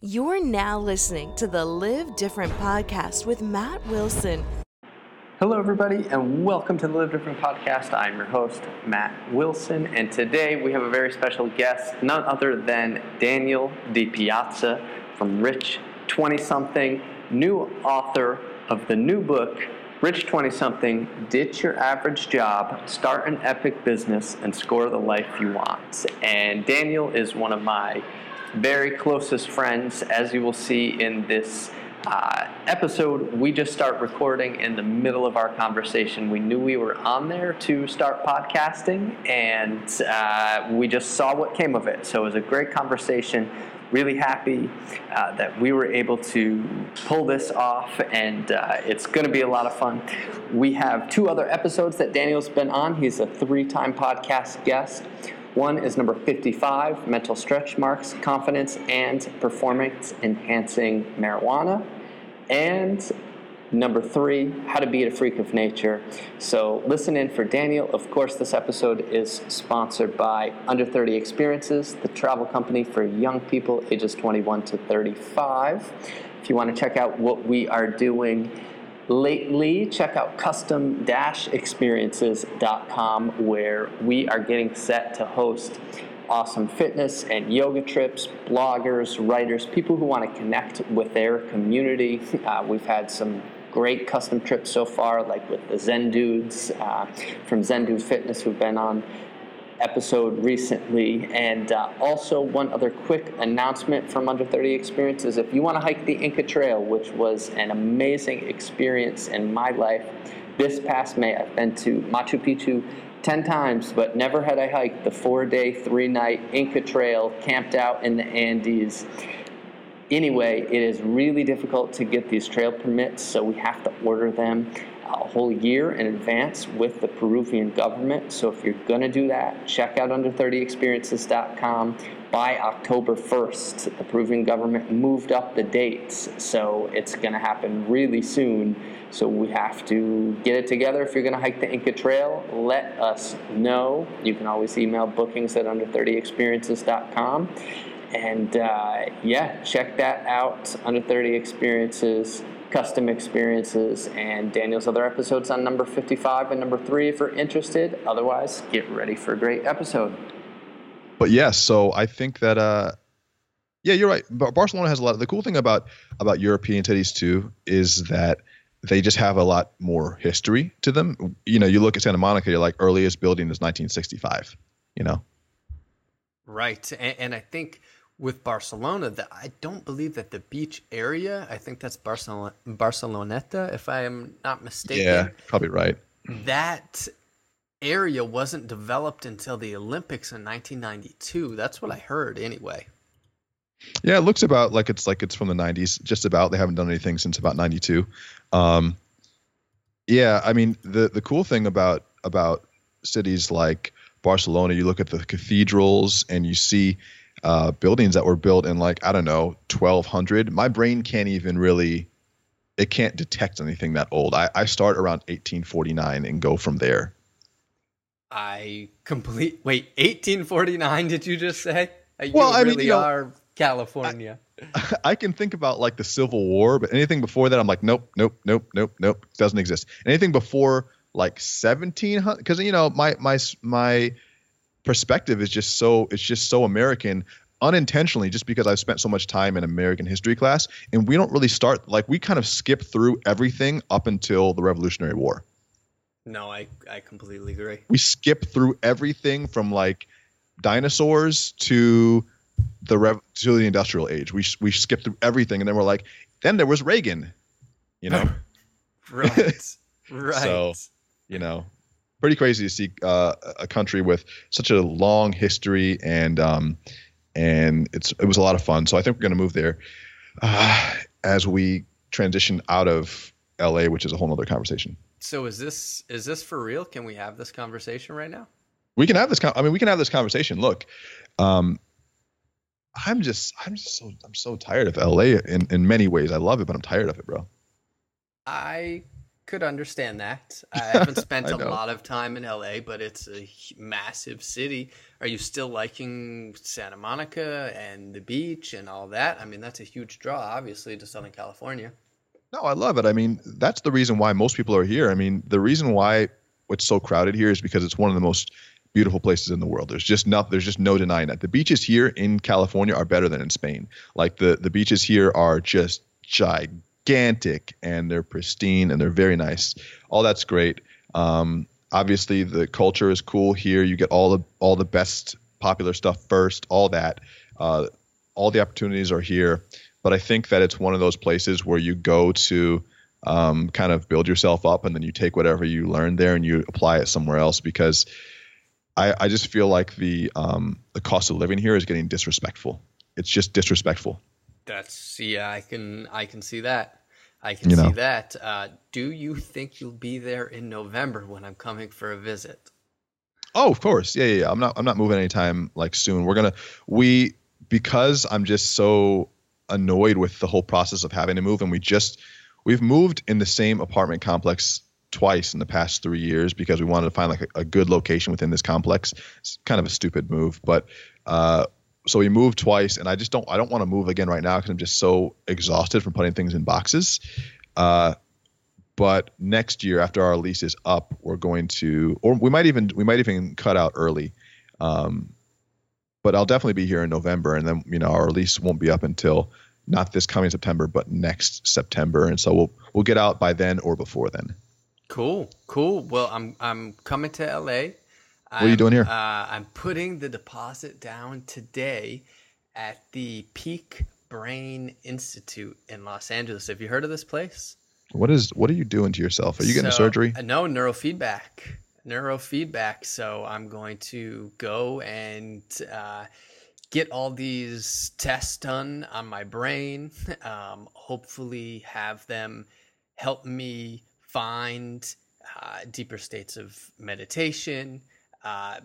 You're now listening to the Live Different podcast with Matt Wilson. Hello, everybody, and welcome to the Live Different podcast. I'm your host, Matt Wilson, and today we have a very special guest, none other than Daniel DiPiazza from Rich 20 something, new author of the new book, Rich 20 something Ditch Your Average Job, Start an Epic Business, and Score the Life You Want. And Daniel is one of my very closest friends, as you will see in this uh, episode. We just start recording in the middle of our conversation. We knew we were on there to start podcasting, and uh, we just saw what came of it. So it was a great conversation. Really happy uh, that we were able to pull this off, and uh, it's going to be a lot of fun. We have two other episodes that Daniel's been on. He's a three time podcast guest. One is number 55 mental stretch marks, confidence, and performance enhancing marijuana. And number three, how to beat a freak of nature. So listen in for Daniel. Of course, this episode is sponsored by Under 30 Experiences, the travel company for young people ages 21 to 35. If you want to check out what we are doing, lately, check out custom-experiences.com where we are getting set to host awesome fitness and yoga trips, bloggers, writers, people who want to connect with their community. Uh, we've had some great custom trips so far, like with the Zen Dudes uh, from Zen Fitness who've been on episode recently. And uh, also, one other quick announcement from Under 30 Experiences if you want to hike the Inca Trail, which was an amazing experience in my life, this past May I've been to Machu Picchu 10 times, but never had I hiked the four day, three night Inca Trail camped out in the Andes. Anyway, it is really difficult to get these trail permits, so we have to order them a whole year in advance with the Peruvian government. So if you're going to do that, check out under30experiences.com by October 1st. The Peruvian government moved up the dates, so it's going to happen really soon. So we have to get it together. If you're going to hike the Inca Trail, let us know. You can always email bookings at under30experiences.com. And uh, yeah, check that out. Under 30 Experiences custom experiences and Daniel's other episodes on number 55 and number 3 if you're interested. Otherwise, get ready for a great episode. But yes, so I think that uh yeah, you're right. Barcelona has a lot. Of, the cool thing about about European cities too is that they just have a lot more history to them. You know, you look at Santa Monica, you're like earliest building is 1965. You know, right? And, and I think with Barcelona that I don't believe that the beach area, I think that's Barcelona Barceloneta, if I am not mistaken. Yeah, probably right. That area wasn't developed until the Olympics in 1992. That's what I heard anyway. Yeah, it looks about like it's like it's from the 90s, just about. They haven't done anything since about 92. Um, yeah, I mean the the cool thing about about cities like Barcelona, you look at the cathedrals and you see uh, buildings that were built in like I don't know 1200. My brain can't even really it can't detect anything that old. I, I start around 1849 and go from there. I complete wait 1849 did you just say? Uh, you well, I really mean, you know, are California. I, I, can think about like the Civil War, but anything before that, I'm like, nope, nope, nope, nope, nope, doesn't exist. Anything before like 1700, because you know my my my perspective is just so it's just so American unintentionally just because I've spent so much time in American history class and we don't really start like we kind of skip through everything up until the Revolutionary War. No, I I completely agree. We skip through everything from like dinosaurs to the rev- to the industrial age. We we skip through everything and then we're like then there was Reagan, you know. right. right. So, you know, pretty crazy to see uh, a country with such a long history and um, and it's it was a lot of fun. So I think we're going to move there uh, as we transition out of LA, which is a whole other conversation. So is this is this for real? Can we have this conversation right now? We can have this. Con- I mean, we can have this conversation. Look, um, I'm just I'm just so I'm so tired of LA in in many ways. I love it, but I'm tired of it, bro. I could understand that. I haven't spent I a lot of time in LA, but it's a massive city. Are you still liking Santa Monica and the beach and all that? I mean, that's a huge draw, obviously, to Southern California. No, I love it. I mean, that's the reason why most people are here. I mean, the reason why it's so crowded here is because it's one of the most beautiful places in the world. There's just not there's just no denying that. The beaches here in California are better than in Spain. Like the the beaches here are just gigantic and they're pristine and they're very nice. All that's great. Um, obviously the culture is cool here. You get all the all the best popular stuff first, all that. Uh, all the opportunities are here but I think that it's one of those places where you go to um, kind of build yourself up, and then you take whatever you learned there and you apply it somewhere else. Because I, I just feel like the um, the cost of living here is getting disrespectful. It's just disrespectful. That's yeah, I can I can see that. I can You know. see that. Uh, do you think you'll be there in November when I'm coming for a visit? Oh, of course. Yeah, yeah, yeah. I'm not I'm not moving anytime like soon. We're gonna we because I'm just so annoyed with the whole process of having to move and we just we've moved in the same apartment complex twice in the past three years because we wanted to find like a, a good location within this complex. It's kind of a stupid move, but uh so we moved twice and I just don't I don't want to move again right now because I'm just so exhausted from putting things in boxes. Uh but next year after our lease is up we're going to or we might even we might even cut out early um, but i'll definitely be here in november and then you know our lease won't be up until not this coming september but next september and so we'll we'll get out by then or before then Cool, cool. Well, I'm I'm coming to LA. What are you doing here? Uh, I'm putting the deposit down today at the Peak Brain Institute in Los Angeles. Have you heard of this place? what is what are you doing to yourself are you getting a So- surgery uh, no, neurofeedback. Neurofeedback. So I'm going to go and uh, get all these tests done on my brain. Um, hopefully, have them help me find uh, deeper states of meditation, uh,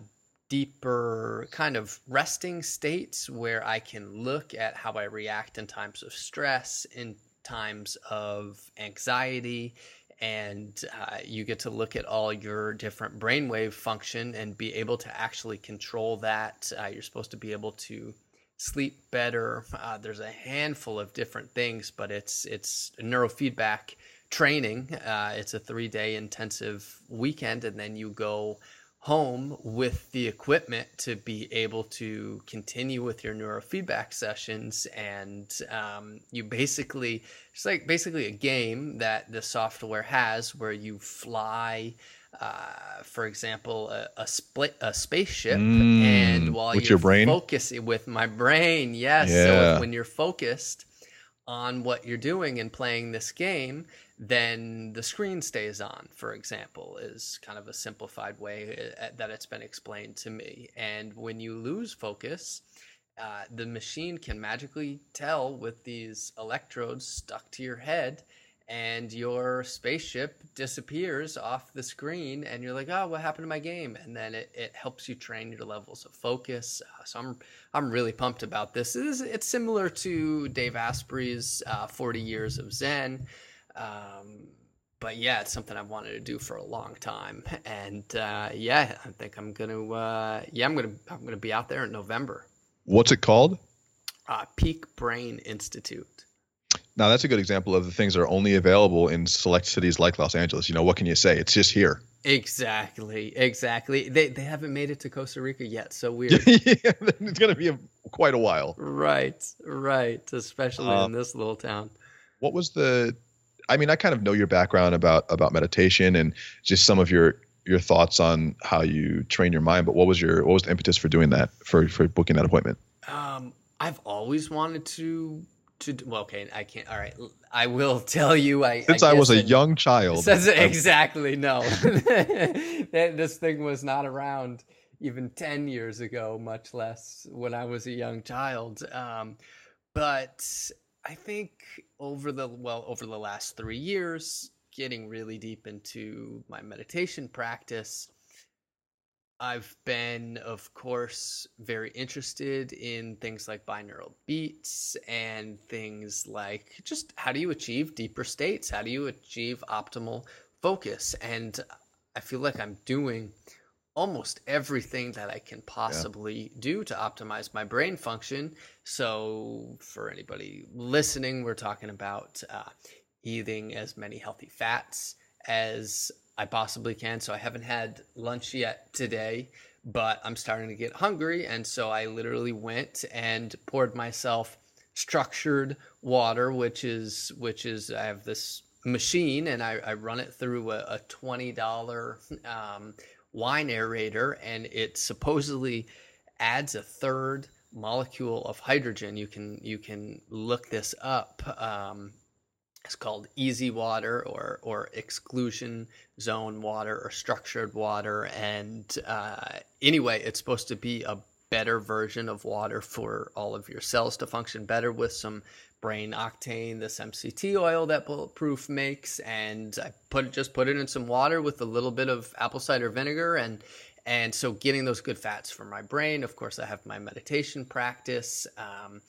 deeper kind of resting states where I can look at how I react in times of stress, in times of anxiety, and uh, you get to look at all your different brainwave function and be able to actually control that. Uh, you're supposed to be able to sleep better. Uh, there's a handful of different things, but it's it's neurofeedback training. Uh, it's a three day intensive weekend, and then you go home with the equipment to be able to continue with your neurofeedback sessions and um, you basically it's like basically a game that the software has where you fly uh, for example a, a split a spaceship Mm, and while with you're your brain? focusing with my brain yes Yeah. so when you're focused on what you're doing and playing this game, then the screen stays on, for example, is kind of a simplified way uh, that it's been explained to me. And when you lose focus, uh, the machine can magically tell with these electrodes stuck to your head, and your spaceship disappears off the screen, and you're like, "Oh, what happened to my game?" And then it, it helps you train your levels of focus. Uh, so I'm I'm really pumped about this. It is, it's similar to Dave Asprey's uh, 40 Years of Zen. Um, but yeah, it's something I've wanted to do for a long time, and uh, yeah, I think I'm gonna. Uh, yeah, I'm gonna. I'm gonna be out there in November. what's it called Uh, Peak Brain Institute. now that's a good example of the things that are only available in select cities like los angeles you know what can you say it's just here Exactly, exactly. They they haven't made it to Costa Rica yet, so weird. yeah, it's going to be a, quite a while right, right. Especially Uh, in this little town. what was the i mean i kind of know your background about about meditation and just some of your your thoughts on how you train your mind but what was your what was the impetus for doing that for for booking that appointment Um, I've always wanted to to well, okay, I can't. All right, I will tell you. I since i, was a young child Says exactly no. This thing was not around even ten years ago, much less when I was a young child. Um, but I think over the well over the last three years, getting really deep into my meditation practice, I've been, of course, very interested in things like binaural beats and things like just how do you achieve deeper states? How do you achieve optimal focus. And I feel like I'm doing almost everything that I can possibly yeah. do to optimize my brain function. So, for anybody listening, we're talking about uh, eating as many healthy fats as I possibly can. So, I haven't had lunch yet today, but I'm starting to get hungry. And so, I literally went and poured myself structured water, which is, which is, I have this machine and I, I run it through a, a $20 um, wine aerator, and it supposedly adds a third molecule of hydrogen. You can you can look this up. Um, it's called easy water or or exclusion zone water or structured water. And uh, anyway, it's supposed to be a better version of water for all of your cells to function better with some brain octane, this MCT oil that Bulletproof makes, and I put just put it in some water with a little bit of apple cider vinegar, and and so getting those good fats for my brain. Of course, I have my meditation practice, um,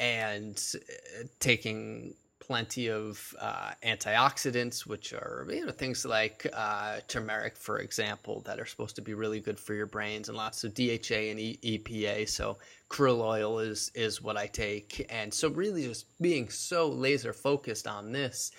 and uh, taking plenty of uh, antioxidants, which are you know things like uh, turmeric, for example, that are supposed to be really good for your brains, and lots of DHA and e- EPA. So krill oil is is what I take, and so really just being so laser focused on this,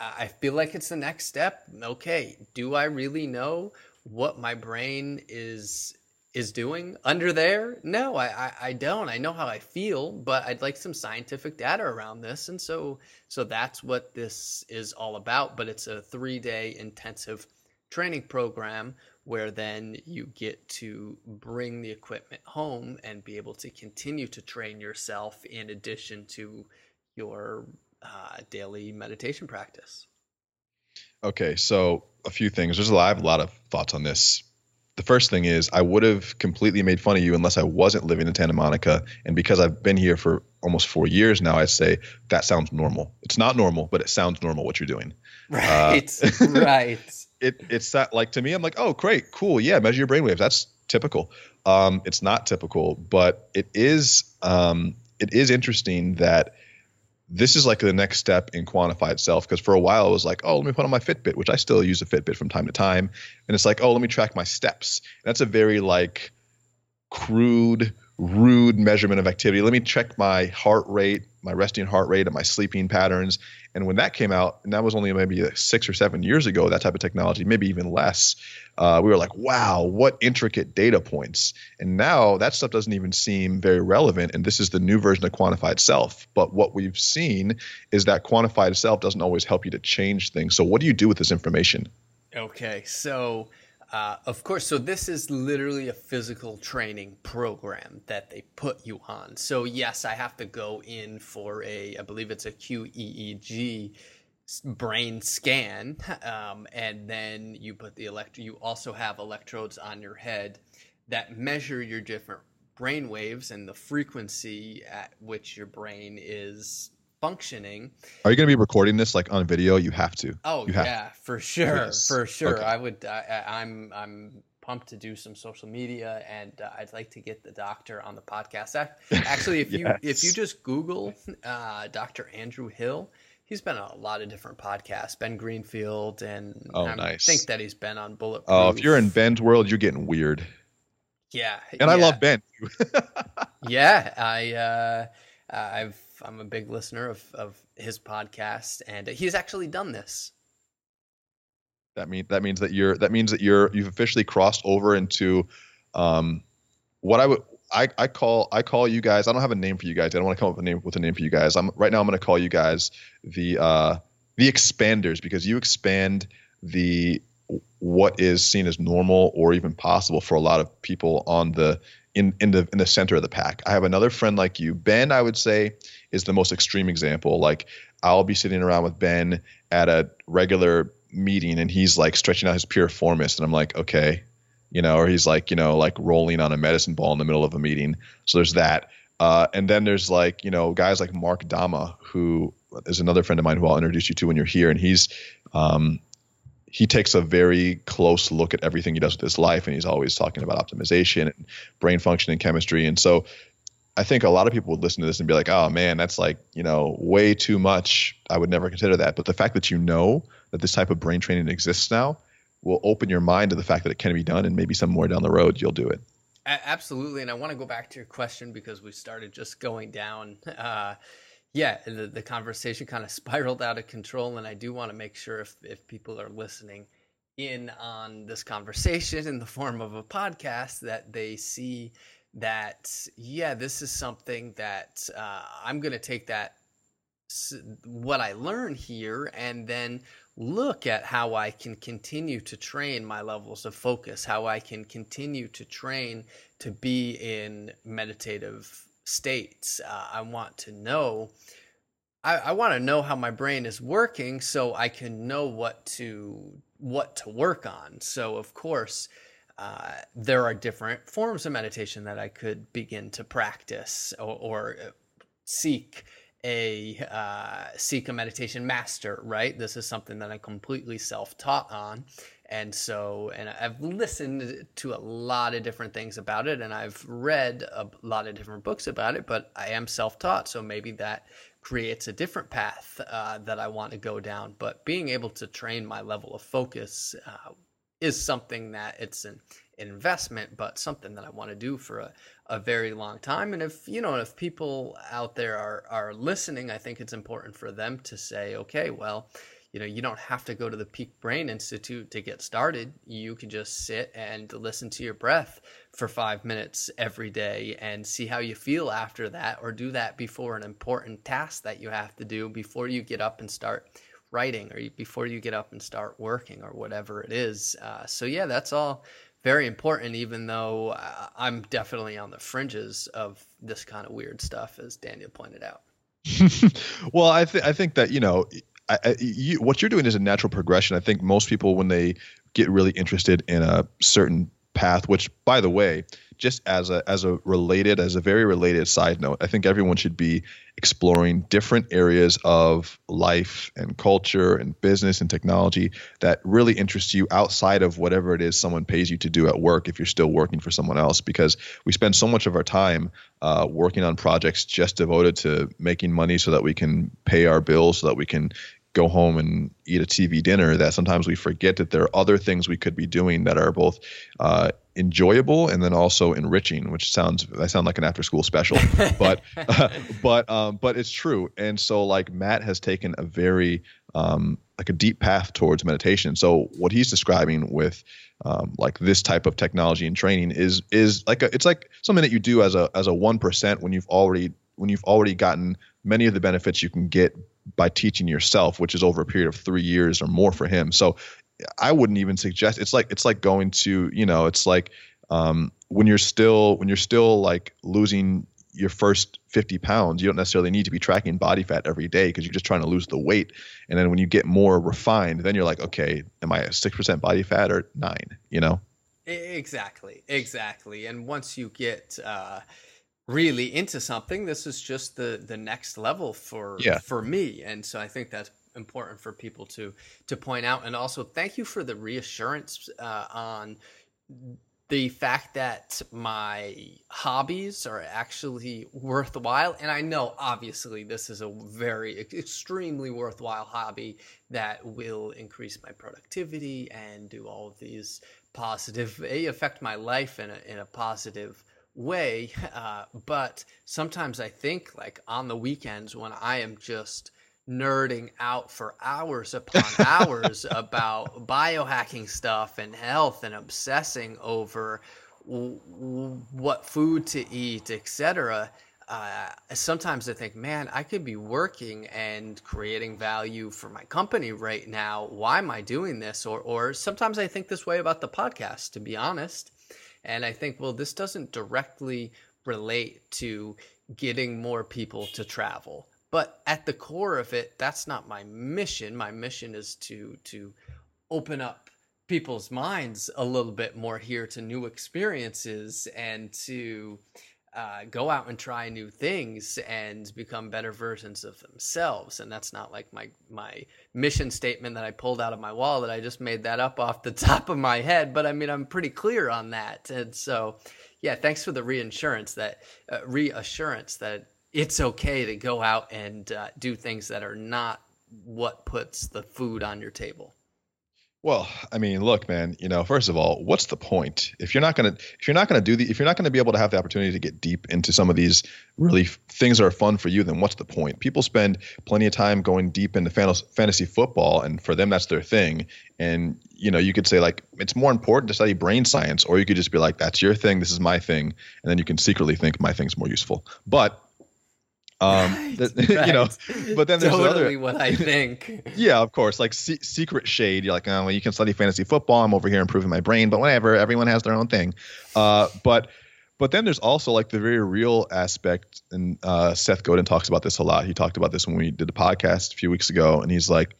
I feel like it's the next step. Okay, do I really know what my brain is is doing under there? No, I, I, I, don't. I know how I feel, but I'd like some scientific data around this. And so so that's what this is all about. But it's a three day intensive training program where then you get to bring the equipment home and be able to continue to train yourself in addition to your uh, daily meditation practice. Okay, so a few things. There's a lot, I have a lot of thoughts on this the first thing is I would have completely made fun of you unless I wasn't living in Santa Monica. And because I've been here for almost four years now, I say that sounds normal. It's not normal, but it sounds normal what you're doing. Right. Uh, right. It it's that like to me, I'm like, oh great, cool, yeah, measure your brainwaves. That's typical. Um, it's not typical, but it is um, it is interesting that this is like the next step in quantified self because for a while it was like oh let me put on my fitbit which i still use a fitbit from time to time. And it's like oh let me track my steps. And that's a very like crude rude measurement of activity let me check my heart rate my resting heart rate and my sleeping patterns and when that came out and that was only maybe six or seven years ago that type of technology maybe even less uh, we were like, wow, what intricate data points. And now that stuff doesn't even seem very relevant. And this is the new version of quantified self. But what we've seen is that quantified self doesn't always help you to change things. So, what do you do with this information? Okay. So, uh, of course, so this is literally a physical training program that they put you on. So, yes, I have to go in for a, I believe it's a QEEG brain scan, um, and then you put the elect. You also have electrodes on your head that measure your different brain waves and the frequency at which your brain is functioning. Are you going to be recording this like on video? You have to. Oh you yeah, for sure, yes. for sure. Okay. I would. I, I'm. I'm pumped to do some social media, and uh, I'd like to get the doctor on the podcast. Actually, if you if you just Google uh, Dr. Andrew Hill, he's been on a lot of different podcasts. Ben Greenfield, and oh, I nice. think that he's been on Bulletproof. Oh, if you're in Ben's world, you're getting weird. Yeah, and yeah. I love Ben. yeah, I uh, I've I'm a big listener of of his podcast, and he's actually done this. That that means that you're that means that you're you've officially crossed over into um, what I would I, I call I call you guys. I don't have a name for you guys. I don't want to come up with a name with a name for you guys. I'm right now. I'm going to call you guys the uh, the expanders because you expand the what is seen as normal or even possible for a lot of people on the in in the in the center of the pack. I have another friend like you, Ben. I would say is the most extreme example. Like I'll be sitting around with Ben at a regular meeting, and he's like stretching out his piriformis, and I'm like, okay, you know, or he's like, you know, like rolling on a medicine ball in the middle of a meeting. So there's that. Uh, and then there's like, you know, guys like Mark Dama, who is another friend of mine who I'll introduce you to when you're here. And he's, um, he takes a very close look at everything he does with his life. And he's always talking about optimization and brain function and chemistry. And so I think a lot of people would listen to this and be like, "Oh man, that's like you know way too much. I would never consider that." But the fact that you know that this type of brain training exists now will open your mind to the fact that it can be done, and maybe somewhere down the road you'll do it. Absolutely, and I want to go back to your question because we started just going down. Uh, yeah, the, the conversation kind of spiraled out of control, and I do want to make sure if if people are listening in on this conversation in the form of a podcast that they see that yeah this is something that uh, i'm going to take that what i learn here and then look at how i can continue to train my levels of focus how i can continue to train to be in meditative states uh, i want to know I, I want to know how my brain is working so I can know what to what to work on. So of course, uh, there are different forms of meditation that I could begin to practice or, or uh, seek a uh, seek a meditation master. Right, this is something that I'm completely self taught on, and so and I've listened to a lot of different things about it, and I've read a lot of different books about it. But I am self taught, so maybe that creates a different path uh, that I want to go down. But being able to train my level of focus uh, is something that it's an investment, but something that I want to do for a, a very long time. And if you know, if people out there are are listening, I think it's important for them to say, okay, well, you know, you don't have to go to the Peak Brain Institute to get started. You can just sit and listen to your breath for five minutes every day and see how you feel after that, or do that before an important task that you have to do before you get up and start writing or before you get up and start working or whatever it is. Uh, so, yeah, that's all very important, even though uh, I'm definitely on the fringes of this kind of weird stuff, as Daniel pointed out. well, I, th- I think that, you know, I, I, you, what you're doing is a natural progression. I think most people, when they get really interested in a certain path, which, by the way, just as a as a related as a very related side note i think everyone should be exploring different areas of life and culture and business and technology that really interest you outside of whatever it is someone pays you to do at work if you're still working for someone else because we spend so much of our time uh, working on projects just devoted to making money so that we can pay our bills so that we can go home and eat a TV dinner that sometimes we forget that there are other things we could be doing that are both uh, enjoyable and then also enriching, which sounds I sound like an after school special, but uh, but um, but it's true. And so like Matt has taken a very um, like a deep path towards meditation. So what he's describing with um, like this type of technology and training is is like a, it's like something that you do as a as a one percent when you've already when you've already gotten many of the benefits you can get by teaching yourself, which is over a period of three years or more for him. So I wouldn't even suggest it's like it's like going to you know it's like um, when you're still when you're still like losing your first 50 pounds you don't necessarily need to be tracking body fat every day because you're just trying to lose the weight. And then when you get more refined then you're like okay am i 6% body fat or 9 you know? Exactly exactly. And once you get uh, really into something this is just the the next level for yeah. for me. And so i think that's important for people to to point out. And also thank you for the reassurance uh, on the fact that my hobbies are actually worthwhile. And i know obviously this is a very extremely worthwhile hobby that will increase my productivity and do all of these positive affect my life in a, in a positive way. Uh, but sometimes I think, like on the weekends when I am just nerding out for hours upon hours about biohacking stuff and health and obsessing over w- w- what food to eat, etc. Uh, sometimes I think, man, I could be working and creating value for my company right now. Why am I doing this? Or, or sometimes I think this way about the podcast, to be honest. And I think, well, this doesn't directly relate to getting more people to travel. But at the core of it, that's not my mission. My mission is to to open up people's minds a little bit more here to new experiences and to uh, go out and try new things and become better versions of themselves. And that's not like my my mission statement that I pulled out of my wallet. I just made that up off the top of my head. But I mean, I'm pretty clear on that. And so, yeah, thanks for the reinsurance that uh, reassurance that it's okay to go out and uh, do things that are not what puts the food on your table. Well, I mean, look, man. You know, first of all, what's the point if you're not gonna if you're not gonna do the if you're not gonna be able to have the opportunity to get deep into some of these really f- things that are fun for you, then what's the point? People spend plenty of time going deep into fantasy football, and for them, that's their thing. And you know, you could say like it's more important to study brain science, or you could just be like, that's your thing, this is my thing, and then you can secretly think my thing's more useful. But um, right, right. you know, but then there's totally other, what I think. yeah, of course, like se- secret shade. You're like, oh, well, you can study fantasy football. I'm over here improving my brain, but whatever. Everyone has their own thing. Uh, but but then there's also like the very real aspect, and uh, Seth Godin talks about this a lot. He talked about this when we did the podcast a few weeks ago, and he's like,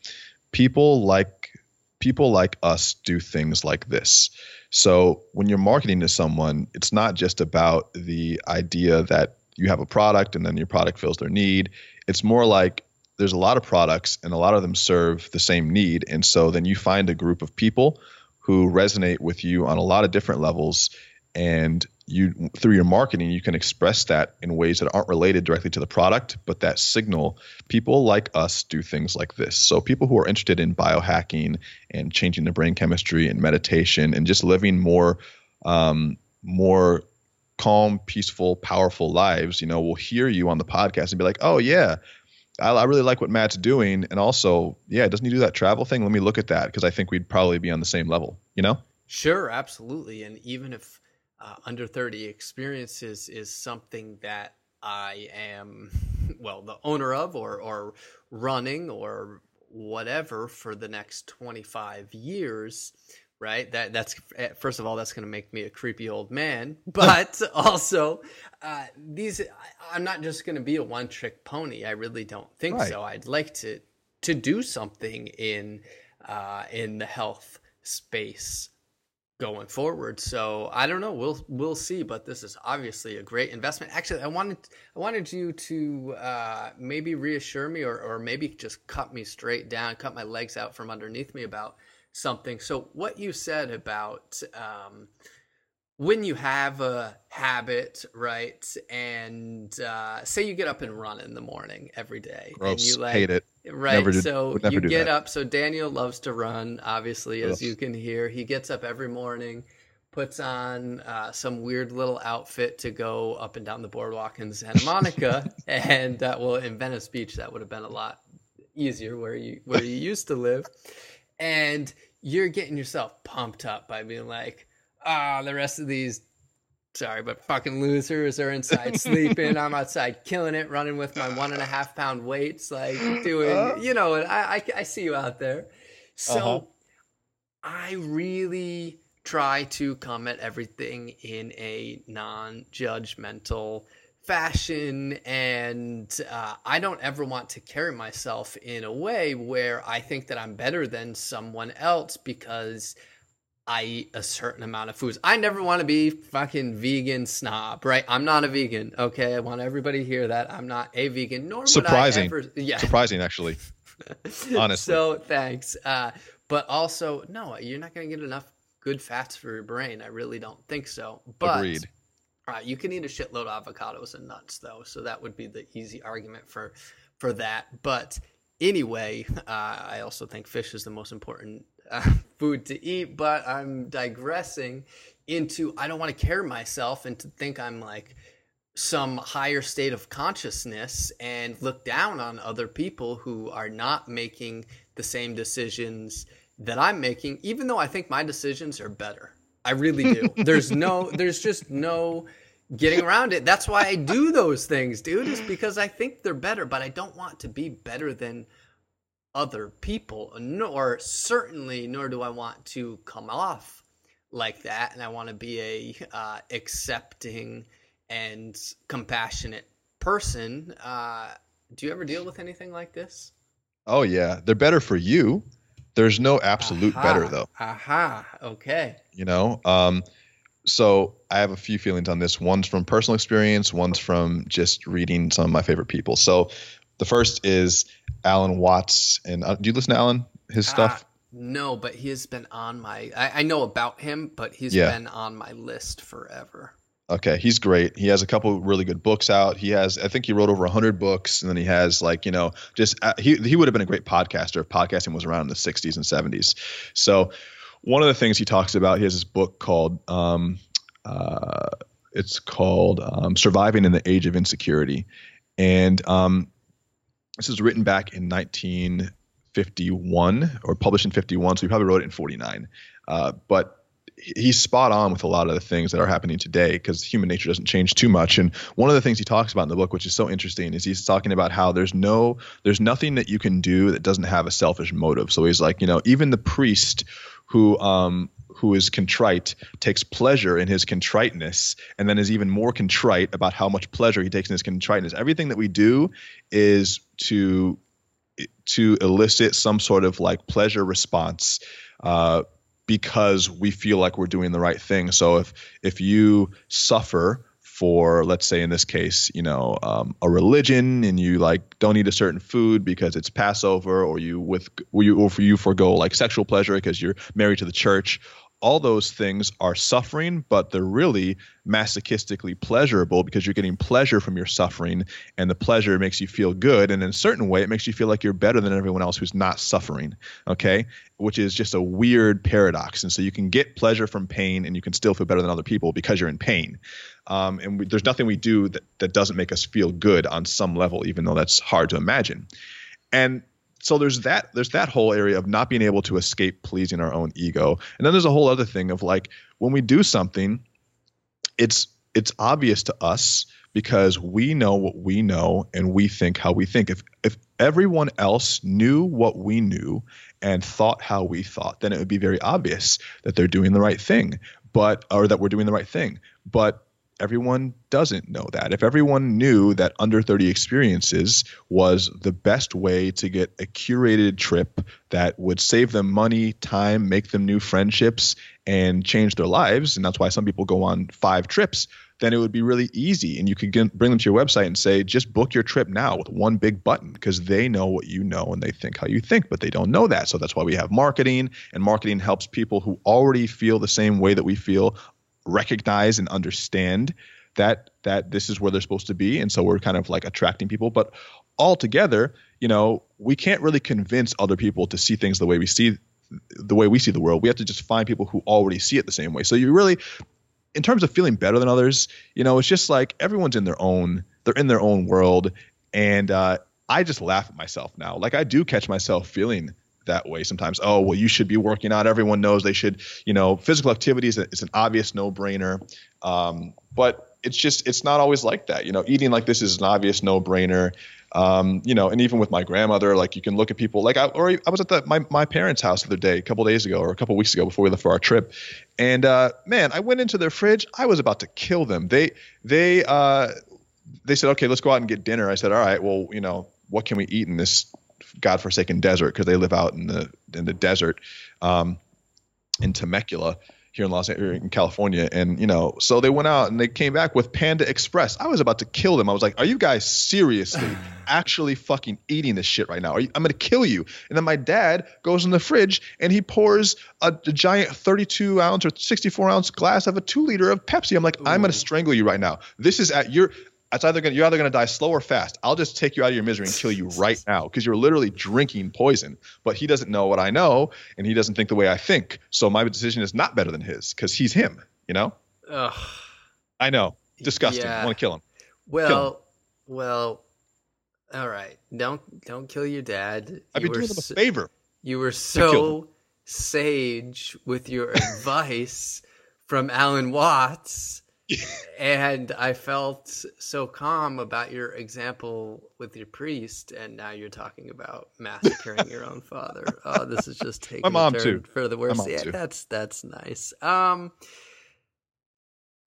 people like people like us do things like this. So when you're marketing to someone, it's not just about the idea that you have a product and then your product fills their need. It's more like there's a lot of products and a lot of them serve the same need. And so then you find a group of people who resonate with you on a lot of different levels. And you through your marketing, you can express that in ways that aren't related directly to the product, but that signal people like us do things like this. So people who are interested in biohacking and changing their brain chemistry and meditation and just living more um, more calm, peaceful, powerful lives, you know, will hear you on the podcast and be like, oh, yeah, I, I really like what Matt's doing. And also, yeah, doesn't he do that travel thing? Let me look at that because I think we'd probably be on the same level, you know? Sure, absolutely. And even if uh, under 30 experiences is something that I am, well, the owner of or, or running or whatever for the next 25 years, right? That that's eh, first of all, that's going to make me a creepy old man, but also uh, these. I'm not just going to be a one trick pony. I really don't think right. so. I'd like to to do something in uh, in the health space going forward. So I don't know. We'll we'll see. But this is obviously a great investment. Actually, I wanted I wanted you to uh, maybe reassure me, or or maybe just cut me straight down, cut my legs out from underneath me about something. So what you said about um, when you have a habit, right, and uh, say you get up and run in the morning every day, Gross. and you like hate it, right? Never so you get that. up. So Daniel loves to run, obviously, as you can hear. He gets up every morning. Puts on uh, some weird little outfit to go up and down the boardwalk in Santa Monica, and uh, well, in Venice Beach, that would have been a lot easier where you where you used to live and you're getting yourself pumped up by being like, ah, oh, the rest of these, sorry, but fucking losers are inside sleeping. I'm outside killing it, running with my one and a half pound weights, like doing, uh, you know, I, I, I, see you out there. So uh-huh. I really try to come at everything in a non judgmental fashion and uh, i don't ever want to carry myself in a way where i think that i'm better than someone else because i eat a certain amount of foods. I never want to be fucking vegan snob right? I'm not a vegan okay? I want everybody to hear that i'm not a vegan nor surprising. ever, yeah. Surprising actually. Honestly. So thanks. Uh, but also no you're not going to get enough good fats for your brain. I really don't think so. But Agreed right, you can eat a shitload of avocados and nuts though, so that would be the easy argument for for that. But anyway, uh, I also think fish is the most important uh, food to eat. But I'm digressing into I don't want to carry myself and to think I'm like some higher state of consciousness and look down on other people who are not making the same decisions that I'm making, even though I think my decisions are better. I really do. There's no, there's just no getting around it. That's why I do those things, dude, is because I think they're better, but I don't want to be better than other people, nor certainly, nor do I want to come off like that. And I want to be a uh, accepting and compassionate person. Uh, do you ever deal with anything like this? Oh yeah, they're better for you. There's no absolute aha, better though. Aha. Okay. You know, um, so I have a few feelings on this. One's from personal experience. One's from just reading some of my favorite people. So the first is Alan Watts, and uh, do you listen to Alan? His stuff. Uh, no, but he has been on my. I, I know about him, but he's yeah. been on my list forever. Okay, he's great. He has a couple really good books out. He has, I think, he wrote over hundred books, and then he has like you know, just uh, he he would have been a great podcaster if podcasting was around in the '60s and '70s. So, one of the things he talks about, he has this book called, um, uh, it's called um, "Surviving in the Age of Insecurity," and um, this is written back in 1951 or published in 51, so he probably wrote it in 49. Uh, but he's spot on with a lot of the things that are happening today because human nature doesn't change too much. And one of the things he talks about in the book which is so interesting is he's talking about how there's no there's nothing that you can do that doesn't have a selfish motive. So he's like you know even the priest who um who is contrite takes pleasure in his contriteness and then is even more contrite about how much pleasure he takes in his contriteness. Everything that we do is to to elicit some sort of like pleasure response uh, because we feel like we're doing the right thing. So if if you suffer for let's say in this case you know um, a religion and you like don't eat a certain food because it's passover or you with or you or for you forego like sexual pleasure because you're married to the church all those things are suffering, but they're really masochistically pleasurable because you're getting pleasure from your suffering, and the pleasure makes you feel good. And in a certain way, it makes you feel like you're better than everyone else who's not suffering. Okay. Which is just a weird paradox. And so you can get pleasure from pain and you can still feel better than other people because you're in pain. Um, and we, there's nothing we do that, that doesn't make us feel good on some level, even though that's hard to imagine. And so there's that there's that whole area of not being able to escape pleasing our own ego. And then there's a whole other thing of like when we do something it's it's obvious to us because we know what we know and we think how we think. If if everyone else knew what we knew and thought how we thought then it would be very obvious that they're doing the right thing but or that we're doing the right thing. But everyone doesn't know that. If everyone knew that under 30 experiences was the best way to get a curated trip that would save them money, time, make them new friendships, and change their lives, and that's why some people go on five trips, then it would be really easy. And you could get, bring them to your website and say, just book your trip now with one big button because they know what you know and they think how you think, but they don't know that. So that's why we have marketing, and marketing helps people who already feel the same way that we feel recognize and understand that that this is where they're supposed to be. And so we're kind of like attracting people. But altogether you know we can't really convince other people to see things the way we see the way we see the world. We have to just find people who already see it the same way. So you really in terms of feeling better than others you know it's just like everyone's in their own they're in their own world. And uh, i just laugh at myself now. Like i do catch myself feeling that way sometimes. Oh, well, you should be working out. Everyone knows they should, you know, physical activity is, a, is an obvious no brainer. Um, but it's just, it's not always like that. You know, eating like this is an obvious no brainer. Um, you know, and even with my grandmother, like you can look at people like I, or I was at the, my, my parents' house the other day, a couple days ago or a couple weeks ago before we left for our trip. And, uh, man, I went into their fridge. I was about to kill them. They, they, uh, they said, okay, let's go out and get dinner. I said, all right, well, you know, what can we eat in this godforsaken desert because they live out in the in the desert um, in Temecula here in Los Angeles, in California, and you know, so they went out and they came back with Panda Express. I was about to kill them. I was like, "Are you guys seriously actually fucking eating this shit right now? You, I'm gonna kill you." And then my dad goes in the fridge and he pours a, a giant 32 ounce or 64 ounce glass of a two liter of Pepsi. I'm like, Ooh. "I'm gonna strangle you right now. This is at your it's either gonna you're either gonna die slow or fast. I'll just take you out of your misery and kill you right now because you're literally drinking poison. But he doesn't know what I know, and he doesn't think the way I think. So my decision is not better than his because he's him. You know. Ugh. I know. Disgusting. Yeah. I want to kill him. Well, kill him. well. All right. Don't don't kill your dad. I'd be doing him a favor. You were so sage with your advice from Alan Watts and I felt so calm about your example with your priest, and now you're talking about massacring your own father. Oh, this is just taking my mom too for the worst. Yeah, too. that's that's nice. Um,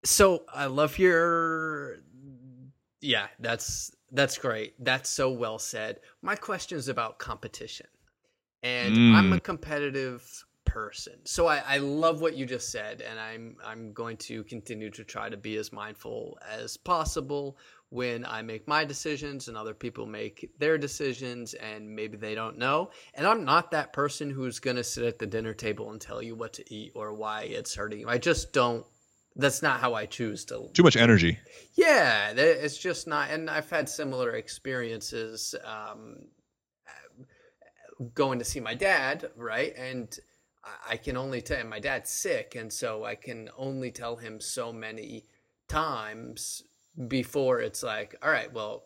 so I love your, yeah, that's that's great. That's so well said. My question is about competition, and mm. I'm a mm. competitive person. So I, I love what you just said, and I'm I'm going to continue to try to be as mindful as possible when I make my decisions and other people make their decisions and maybe they don't know. And I'm not that person who's going to sit at the dinner table and tell you what to eat or why it's hurting you. I just don't that's not how I choose to. Too much energy. Yeah, it's just not. And I've had similar experiences um, going to see my dad, right? And I can only tell my dad's sick, and so I can only tell him so many times before it's like, all right, well,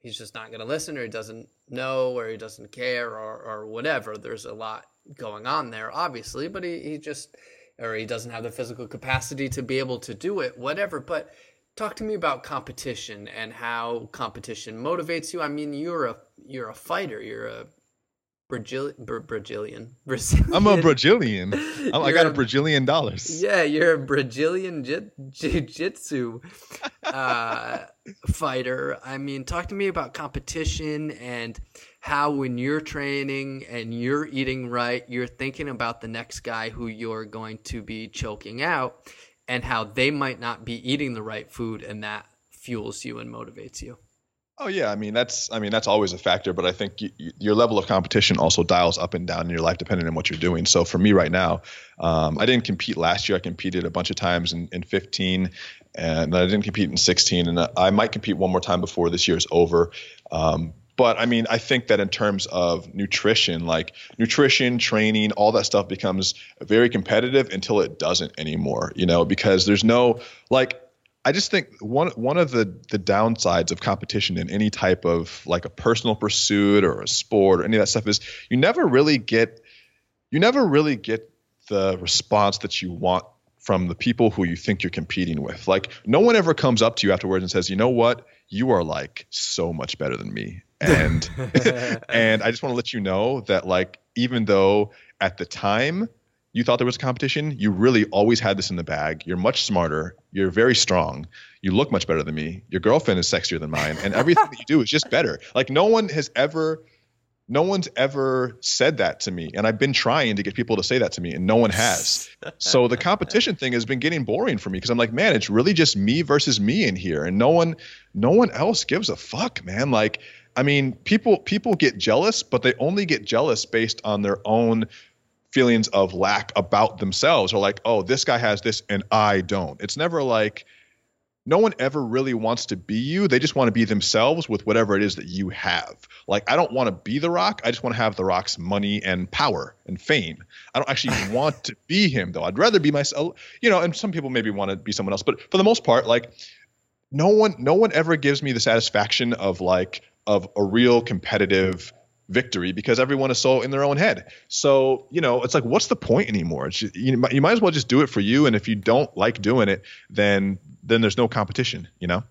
he's just not going to listen, or he doesn't know, or he doesn't care, or or whatever. There's a lot going on there, obviously, but he, he just or he doesn't have the physical capacity to be able to do it, whatever. But talk to me about competition and how competition motivates you. I mean, you're a you're a fighter. You're a Brazilian. Brazilian. Brazilian. I'm a Brazilian. I got a, a Brazilian dollars. Yeah, you're a Brazilian jiu-jitsu uh, fighter. I mean, talk to me about competition and how when you're training and you're eating right, you're thinking about the next guy who you're going to be choking out and how they might not be eating the right food and that fuels you and motivates you. Oh yeah, I mean that's I mean that's always a factor, but I think you, you, your level of competition also dials up and down in your life depending on what you're doing. So for me right now, um, I didn't compete last year. I competed a bunch of times in, in 15, and I didn't compete in 16, and I might compete one more time before this year is over. Um, but I mean, I think that in terms of nutrition, like nutrition, training, all that stuff becomes very competitive until it doesn't anymore, you know, because there's no like I just think one one of the the downsides of competition in any type of like a personal pursuit or a sport or any of that stuff is you never really get you never really get the response that you want from the people who you think you're competing with. Like no one ever comes up to you afterwards and says, "You know what? You are like so much better than me." and and I just want to let you know that like even though at the time you thought there was a competition, you really always had this in the bag. You're much smarter. You're very strong. You look much better than me. Your girlfriend is sexier than mine, and everything that you do is just better. Like no one has ever no one's ever said that to me and i've been trying to get people to say that to me and no one has so the competition thing has been getting boring for me because i'm like man it's really just me versus me in here and no one no one else gives a fuck man like I mean, people people get jealous, but they only get jealous based on their own feelings of lack about themselves or like, oh, this guy has this and I don't. It's never like no one ever really wants to be you. They just want to be themselves with whatever it is that you have. Like, I don't want to be The Rock. I just want to have The Rock's money and power and fame. I don't actually want to be him, though. I'd rather be myself, you know, and some people maybe want to be someone else. But for the most part, like, no one, no one ever gives me the satisfaction of like, of a real competitive victory because everyone is so in their own head. So, you know, it's like, what's the point anymore? Just, you, you might as well just do it for you. And if you don't like doing it, then then there's no competition, you know?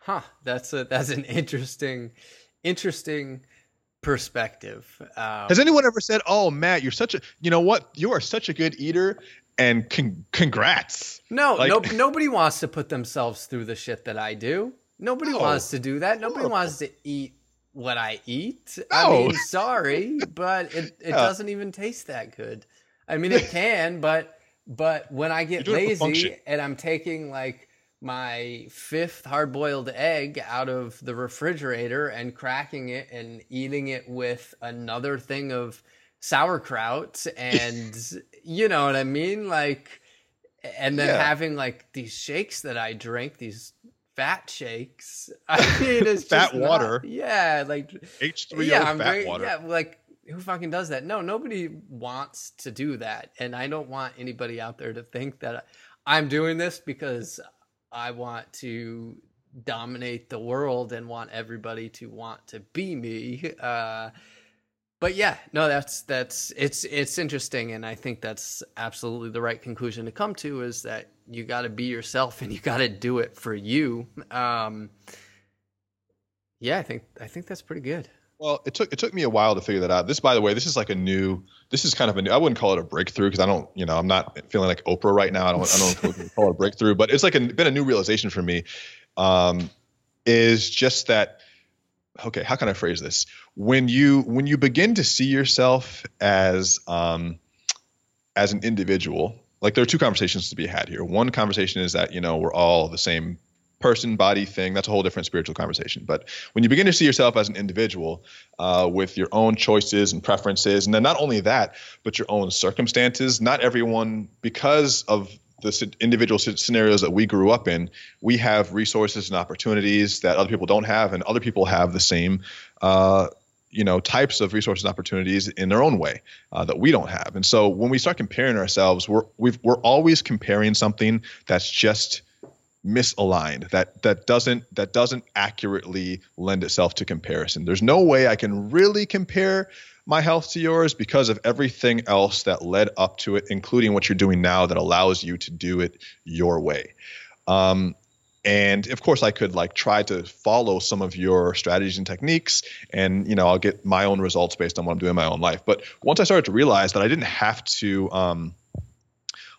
Huh. That's a, that's an interesting, interesting perspective. Um, Has anyone ever said, "Oh, Matt, you're such a, you know what? You are such a good eater." And con- congrats. No, like, no, nobody wants to put themselves through the shit that I do. Nobody no. wants to do that. Nobody no. wants to eat what I eat. No. I mean, sorry, but it, it yeah. doesn't even taste that good. I mean, it can, but but when I get lazy and I'm taking like my fifth hard boiled egg out of the refrigerator and cracking it and eating it with another thing of sauerkraut and you know what I mean? Like, and then yeah. having like these shakes that I drink, these fat shakes. I mean, it's fat water. Not, yeah, like H3O yeah, fat very, water. Yeah, like who fucking does that? No, nobody wants to do that, and I don't want anybody out there to think that I'm doing this because I want to dominate the world and want everybody to want to be me. Uh, but yeah, no, that's that's it's it's interesting, and I think that's absolutely the right conclusion to come to is that you got to be yourself and you got to do it for you. Um, yeah, I think I think that's pretty good. Well, it took it took me a while to figure that out. This, by the way, this is like a new. This is kind of a new. I wouldn't call it a breakthrough because I don't, you know, I'm not feeling like Oprah right now. I don't, I don't call it a breakthrough, but it's like a, been a new realization for me. Um, is just that okay how can i phrase this when you when you begin to see yourself as um as an individual like there are two conversations to be had here. One conversation is that you know we're all the same person body thing. That's a whole different spiritual conversation. But when you begin to see yourself as an individual uh, with your own choices and preferences and then not only that but your own circumstances not everyone because of the individual scenarios that we grew up in, we have resources and opportunities that other people don't have, and other people have the same, uh, you know, types of resources opportunities in their own way uh, that we don't have. And so when we start comparing ourselves, we're we are always comparing something that's just misaligned that that doesn't that doesn't accurately lend itself to comparison there's no way i can really compare my health to yours because of everything else that led up to it, including what you're doing now that allows you to do it your way. Um, and of course, I could like try to follow some of your strategies and techniques, and you know, I'll get my own results based on what I'm doing in my own life. But once I started to realize that I didn't have to, um,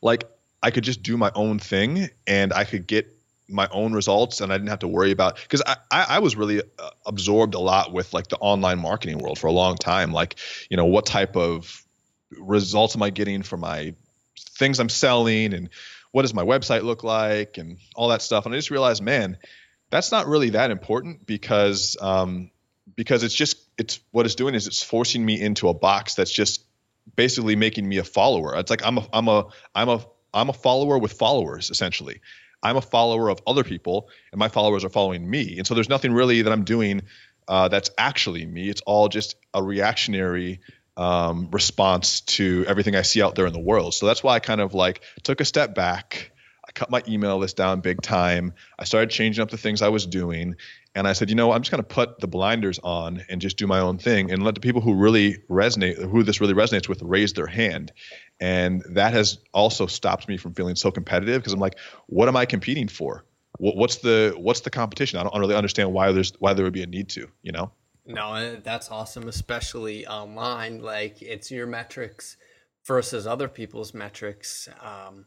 like, I could just do my own thing, and I could get my own results and I didn't have to worry about because I, I, I was really uh, absorbed a lot with like the online marketing world for a long time. Like, you know, what type of results am I getting for my things I'm selling and what does my website look like and all that stuff. And I just realized, man, that's not really that important because um, because it's just it's what it's doing is it's forcing me into a box that's just basically making me a follower. It's like I'm a I'm a I'm a I'm a follower with followers essentially. I'm a follower of other people, and my followers are following me. And so there's nothing really that I'm doing uh, that's actually me. It's all just a reactionary um, response to everything I see out there in the world. So that's why I kind of like took a step back. I cut my email list down big time. I started changing up the things I was doing. And I said, you know, I'm just going to put the blinders on and just do my own thing and let the people who really resonate, who this really resonates with, raise their hand and that has also stopped me from feeling so competitive because I'm like, what am I competing for? What's the what's the competition? I don't really understand why there's why there would be a need to, you know. No, uh, that's awesome, especially online. Like it's your metrics versus other people's metrics. Um,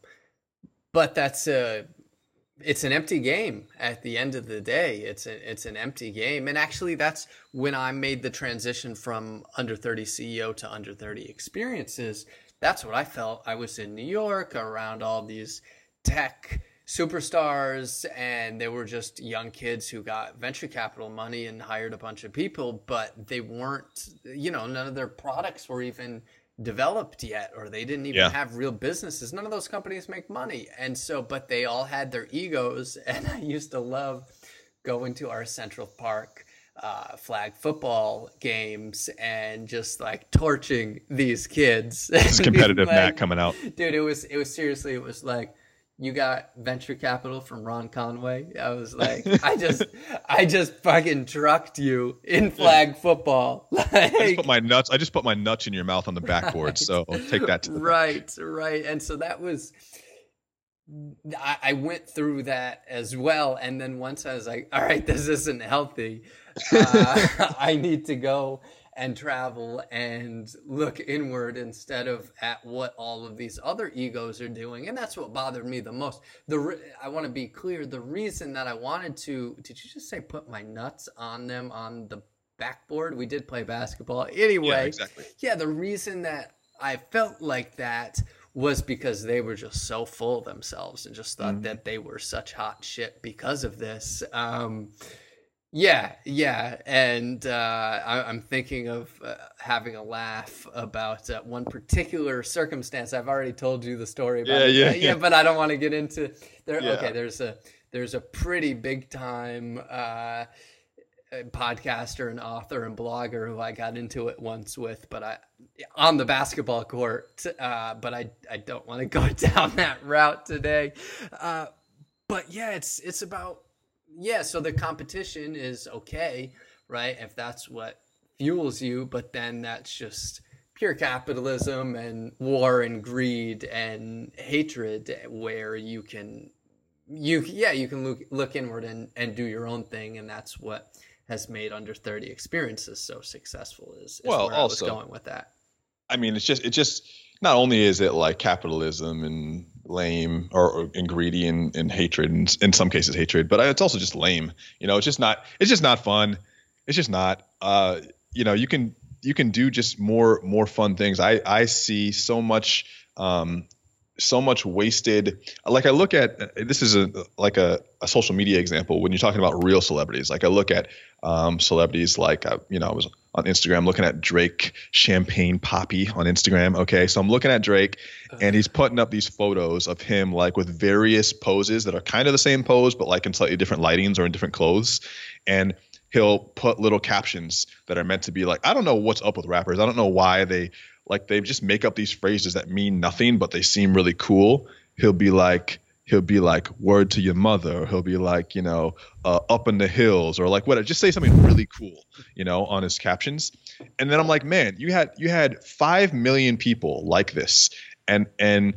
but that's a it's an empty game at the end of the day. It's a, it's an empty game, and actually, that's when I made the transition from under thirty CEO to under thirty experiences that's what I felt. I was in New York around all these tech superstars and they were just young kids who got venture capital money and hired a bunch of people but they weren't you know none of their products were even developed yet or they didn't even yeah. have real businesses none of those companies make money and so but they all had their egos and i used to love going to our central park uh, flag football games and just like torching these kids. This competitive like, Matt coming out, dude. It was it was seriously it was like you got venture capital from Ron Conway. I was like, I just, I just fucking trucked you in flag football. Like, I just put my nuts. I just put my nuts in your mouth on the backboard. Right, so take that. To the right, back. right. And so that was, I, I went through that as well. And then once I was like, all right, this isn't healthy. Uh, I need to go and travel and look inward instead of at what all of these other egos are doing. And that's what bothered me the most. The re- I want to be clear. The reason that I wanted to did you just say put my nuts on them on the backboard? We did play basketball anyway. Yeah, exactly. Yeah, the reason that I felt like that was because they were just so full of themselves and just thought mm-hmm. that they were such hot shit because of this. Um, yeah, yeah, and uh, I, am thinking of uh, having a laugh about uh, one particular circumstance. I've already told you the story about yeah, it. Yeah, yeah, but I don't want to get into there. Yeah. Okay, there's a there's a pretty big time uh, podcaster and author and blogger who I got into it once with, but I on the basketball court. Uh, but I I don't want to go down that route today. Uh, but yeah, it's it's about yeah, so the competition is okay, right? If that's what fuels you, but then that's just pure capitalism and war and greed and hatred where you can you yeah, you can look look inward and and do your own thing and that's what has made under 30 experiences so successful is, is well, also, going with that. I mean, it's just it just not only is it like capitalism and lame or, or and, and hatred and in some cases hatred but it's also just lame. You know it's just not it's just not fun. It's just not uh you know you can you can do just more more fun things. I i see so much um so much wasted. Like i look at this is a like a, a social media example when you're talking about real celebrities. Like i look at um, celebrities like uh, you know i was on instagram looking at drake champagne papi on instagram okay? So i'm looking at drake and he's putting up these photos of him like with various poses that are kind of the same pose but like in slightly different lightings or in different clothes. And he'll put little captions that are meant to be like i don't know what's up with rappers. I don't know why they like they just make up these phrases that mean nothing but they seem really cool. He'll be like he'll be like word to your mother or he'll be like you know uh, up in the hills or like what just say something really cool you know on his captions. And then i'm like man you had you had 5 million people like this and and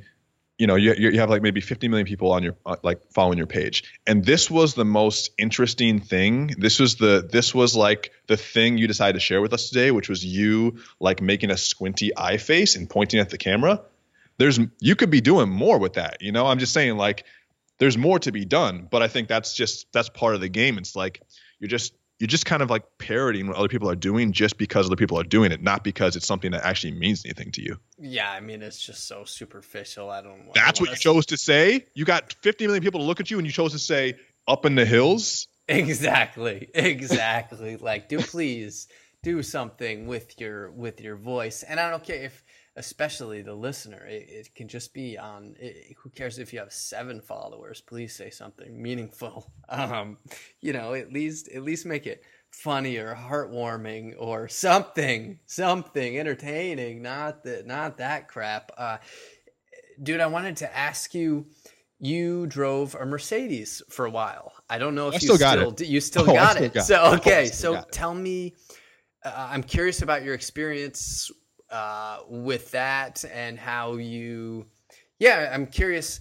you know you, you have like maybe 50 million people on your uh, like following your page. And this was the most interesting thing. This was the this was like the thing you decided to share with us today which was you like making a squinty eye face and pointing at the camera there's you could be doing more with that you know i'm just saying like there's more to be done but i think that's just that's part of the game it's like you're just you're just kind of like parroting what other people are doing just because other people are doing it, not because it's something that actually means anything to you. Yeah, I mean it's just so superficial. I don't. That's what you chose to say. You got 50 million people to look at you, and you chose to say "up in the hills." Exactly, exactly. like, do please do something with your with your voice, and I don't care if especially the listener. It, it can just be on. It, who cares if you have seven followers? Please say something meaningful. Um, you know, at least at least make it funny or heartwarming or something, something entertaining. Not that, not that crap. Uh, dude, I wanted to ask you. You drove a Mercedes for a while. I don't know if I you still got still it. you still Oh, got still it. got so. Oh, okay, so tell me. Uh, I'm curious about your experience uh, with that and how you. Yeah, I'm curious.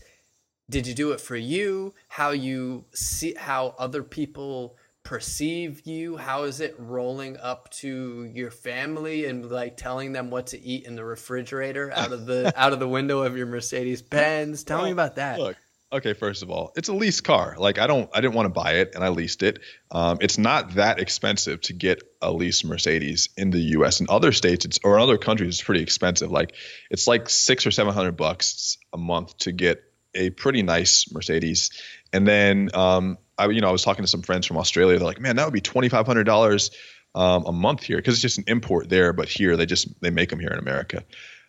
Did you do it for you? How you see how other people perceive you? How is it rolling up to your family and like telling them what to eat in the refrigerator out of the out of the window of your Mercedes Benz? Tell me about that. Look, okay, first of all, it's a lease car. Like I don't, I didn't want to buy it, and I leased it. Um, it's not that expensive to get a leased Mercedes in the U.S. In other states, it's or in other countries, it's pretty expensive. Like it's like six or seven hundred bucks a month to get a pretty nice Mercedes. And then, um, I, you know, I was talking to some friends from Australia. They're like, man, that would be twenty five hundred dollars um, a month here because it's just an import there, but here they just they make them here in America.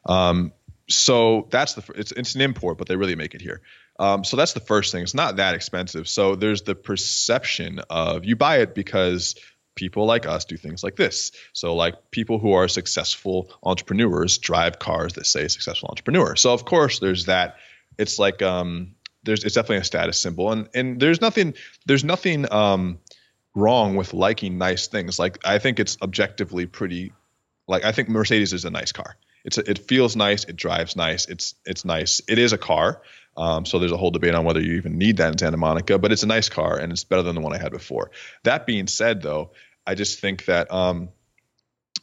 Um, so that's the it's it's an import, but they really make it here. Um, so that's the first thing. It's not that expensive. So there's the perception of you buy it because people like us do things like this. So like people who are successful entrepreneurs drive cars that say successful entrepreneur. So of course there's that. It's like um, there's it's definitely a status symbol, and and there's nothing there's nothing um, wrong with liking nice things. Like I think it's objectively pretty. Like I think Mercedes is a nice car. It's a, it feels nice. It drives nice. It's it's nice. It is a car. Um, so there's a whole debate on whether you even need that in Santa Monica, but it's a nice car and it's better than the one I had before. That being said, though, I just think that um,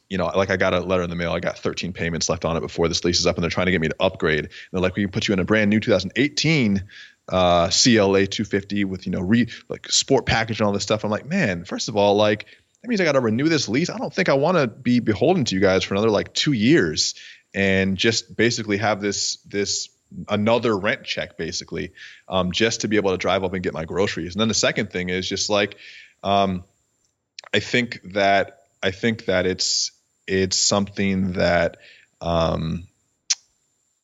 you know, like I got a letter in the mail. I got 13 payments left on it before this lease is up, and they're trying to get me to upgrade. And they're like, we can put you in a brand new 2018 uh, CLA 250 with you know re like sport package and all this stuff. I'm like, man, first of all, like that means I got to renew this lease. I don't think I want to be beholden to you guys for another like two years and just basically have this this another rent check basically um, just to be able to drive up and get my groceries. And then the second thing is just like um, I think that I think that it's it's something that um,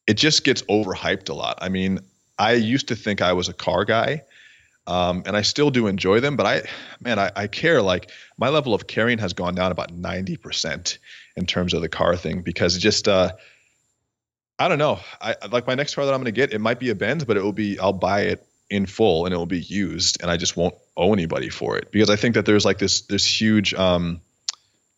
it just gets overhyped a lot. I mean, I used to think I was a car guy. Um, and I still do enjoy them, but I, man, I, I care. Like my level of caring has gone down about ninety percent in terms of the car thing because just, uh, I don't know. I like my next car that I'm going to get. It might be a Benz, but it will be. I'll buy it in full and it will be used, and I just won't owe anybody for it because I think that there's like this this huge um,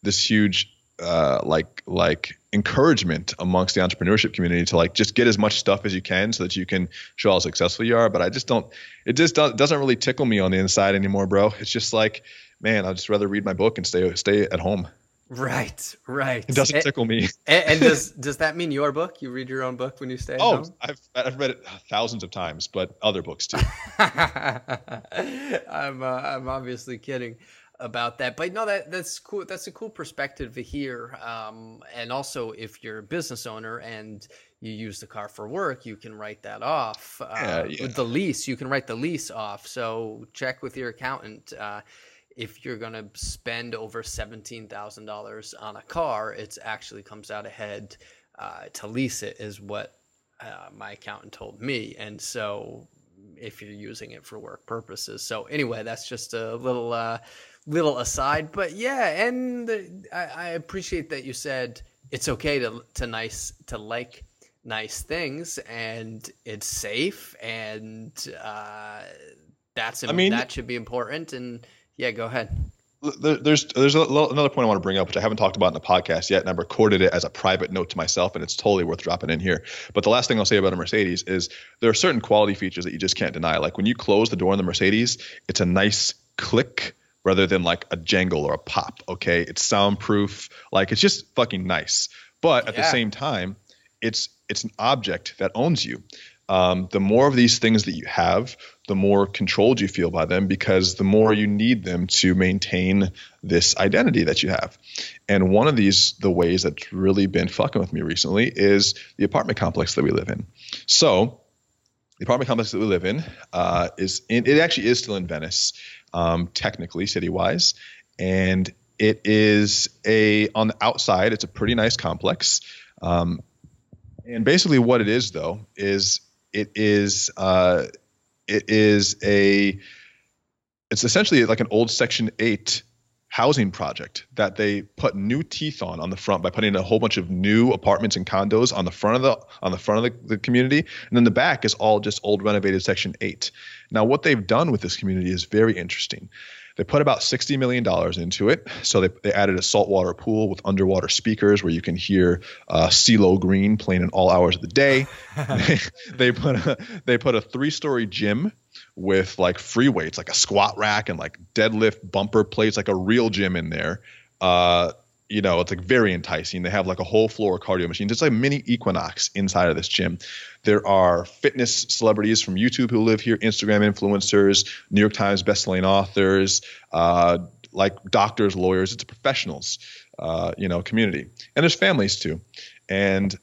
this huge uh, like like encouragement amongst the entrepreneurship community to like just get as much stuff as you can so that you can show how successful you are. But I just don't. It just do, doesn't really tickle me on the inside anymore, bro. It's just like, man, I'd just rather read my book and stay stay at home. Right, right. It doesn't and, tickle me. and, and does does that mean your book? You read your own book when you stay Oh, home? I've I've read it thousands of times, but other books too. I'm uh, I'm obviously kidding. about that. But no, that that's cool. That's a cool perspective to hear. Um, and also, if you're a business owner and you use the car for work, you can write that off. Uh, Yeah, yeah. With the lease, you can write the lease off. So check with your accountant. Uh, if you're going to spend over $17,000 on a car, it actually comes out ahead uh, to lease it, is what uh, my accountant told me. And so if you're using it for work purposes. So anyway, that's just a little uh, little aside. But yeah, and the, I, I appreciate that you said it's okay to to nice to like nice things and it's safe and uh, that's I mean- that should be important. And yeah, go ahead. There- there's there's lo- another point I want to bring up, which I haven't talked about in the podcast yet, and I've recorded it as a private note to myself, and it's totally worth dropping in here. But the last thing I'll say about a Mercedes is there are certain quality features that you just can't deny. Like when you close the door on the Mercedes, it's a nice click rather than like a jangle or a pop. Okay, it's soundproof. Like it's just fucking nice. But at the same time, it's it's an object that owns you. Um, the more of these things that you have, the more controlled you feel by them because the more you need them to maintain this identity that you have. And one of these, the ways that's really been fucking with me recently is the apartment complex that we live in. So, the apartment complex that we live in uh, is in, it actually is still in Venice, um, technically city wise, and it is a on the outside. It's a pretty nice complex, um, and basically what it is though is it is uh, it is a it's essentially like an old Section Eight housing project that they put new teeth on on the front by putting a whole bunch of new apartments and condos on the front of the on the front of the, the community. And then the back is all just old renovated section 8 now what they've done with this community is very interesting they put about $60 million into it so they, they added a saltwater pool with underwater speakers where you can hear uh, CeeLo Green playing in all hours of the day they put a, they put a three-story gym with like free weights, like a squat rack and like deadlift bumper plates, like a real gym in there. Uh, you know, it's like very enticing. They have like a whole floor of cardio machines. It's like mini Equinox inside of this gym. There are fitness celebrities from YouTube who live here, Instagram influencers, New York Times bestselling authors, uh, like doctors, lawyers. It's professionals, uh, you know, community, and there's families too. And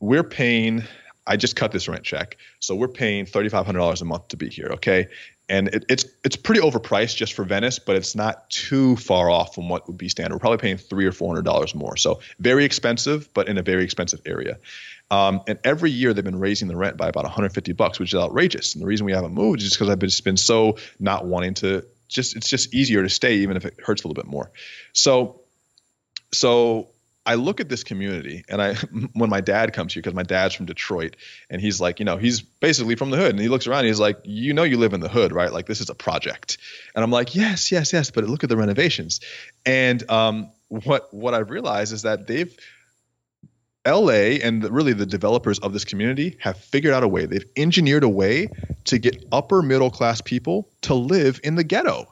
we're paying I just cut this rent check, so we're paying thirty five hundred dollars a month to be here. Okay, and it, it's it's pretty overpriced just for Venice, but it's not too far off from what would be standard. We're probably paying three or four hundred dollars more, so very expensive, but in a very expensive area. Um, and every year they've been raising the rent by about 150 bucks, which is outrageous. And the reason we haven't moved is because I've been, just been so not wanting to. Just it's just easier to stay, even if it hurts a little bit more. So, so I look at this community and I when my dad comes here because my dad's from Detroit and he's like, you know, he's basically from the hood and he looks around he's like, you know you live in the hood, right? Like this is a project. And I'm like, yes, yes, yes, but look at the renovations. And um what what I've realized is that they've LA and really the developers of this community have figured out a way. They've engineered a way to get upper middle class people to live in the ghetto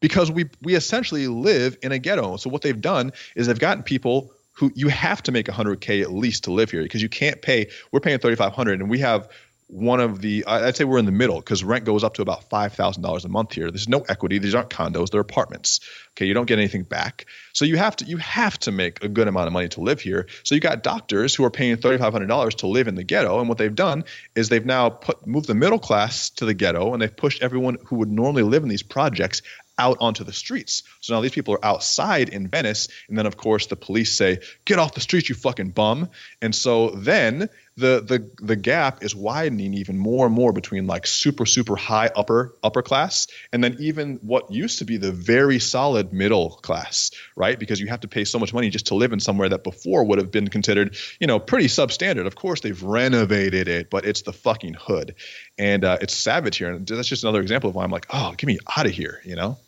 because we we essentially live in a ghetto. So what they've done is they've gotten people who you have to make 100k at least to live here because you can't pay. We're paying 3,500, and we have one of the. I'd say we're in the middle because rent goes up to about five thousand dollars a month here. There's no equity. These aren't condos. They're apartments. Okay, you don't get anything back. So you have to you have to make a good amount of money to live here. So you got doctors who are paying $3,500 to live in the ghetto, and what they've done is they've now put moved the middle class to the ghetto, and they've pushed everyone who would normally live in these projects out onto the streets. So now these people are outside in Venice, and then of course the police say, "Get off the streets, you fucking bum!" And so then the the the gap is widening even more and more between like super super high upper upper class and then even what used to be the very solid middle class, right? Because you have to pay so much money just to live in somewhere that before would have been considered, you know, pretty substandard. Of course they've renovated it, but it's the fucking hood, and uh, it's savage here. And that's just another example of why I'm like, oh, get me out of here, you know.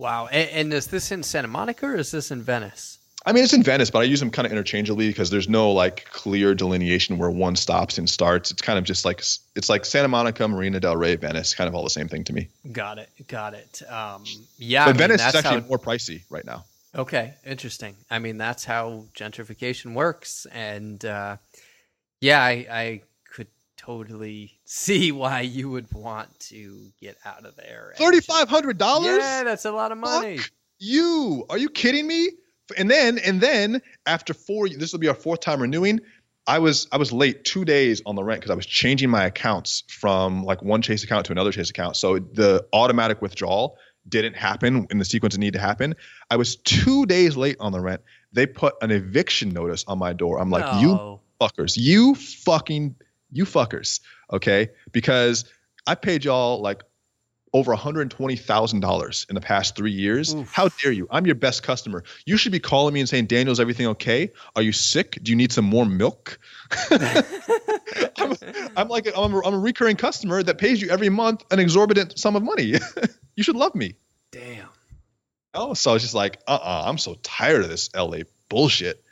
Wow. And, and is this in Santa Monica or is this in Venice? I mean, it's in Venice, but I use them kind of interchangeably because there's no like clear delineation where one stops and starts. It's kind of just like it's like Santa Monica, Marina Del Rey, Venice, kind of all the same thing to me. Got it. Got it. Um, yeah. But I mean, Venice is actually how- more pricey right now. Okay, interesting. I mean, that's how gentrification works, and uh, yeah, I, I totally see why you would want to get out of there. Thirty five hundred dollars? Yeah, that's a lot of money. You are you kidding me? And then and then after four, this will be our fourth time renewing. I was I was late two days on the rent because I was changing my accounts from like one Chase account to another Chase account. So the automatic withdrawal didn't happen in the sequence it needed to happen. I was two days late on the rent. They put an eviction notice on my door. I'm like, No. you fuckers, you fucking, you fuckers, okay? Because I paid y'all like over $120,000 in the past three years. Oof. How dare you? I'm your best customer. You should be calling me and saying, Daniel, is everything okay? Are you sick? Do you need some more milk? I'm, I'm like, I'm a, I'm a recurring customer that pays you every month an exorbitant sum of money. you should love me. Damn. Oh, so I was just like, uh uh-uh, uh, I'm so tired of this LA bullshit.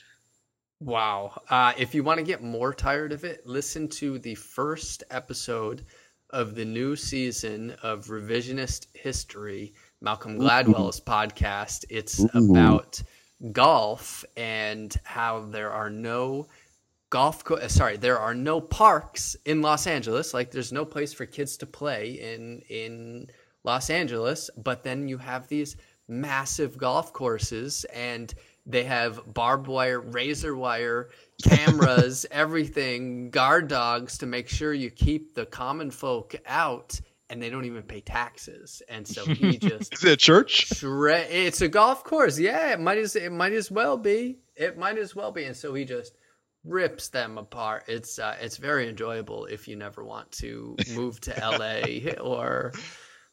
Wow. Uh, if you want to get more tired of it, listen to the first episode of the new season of Revisionist History, Malcolm Gladwell's podcast. It's Ooh. about golf and how there are no golf co- uh, sorry there are no parks in Los Angeles like there's no place for kids to play in in Los Angeles but then you have these massive golf courses and they have barbed wire razor wire cameras everything guard dogs to make sure you keep the common folk out and they don't even pay taxes and so he just Is it a church? Shre- it's a golf course. Yeah, it might as it might as well be. It might as well be. And so he just rips them apart. It's uh, it's very enjoyable if you never want to move to LA or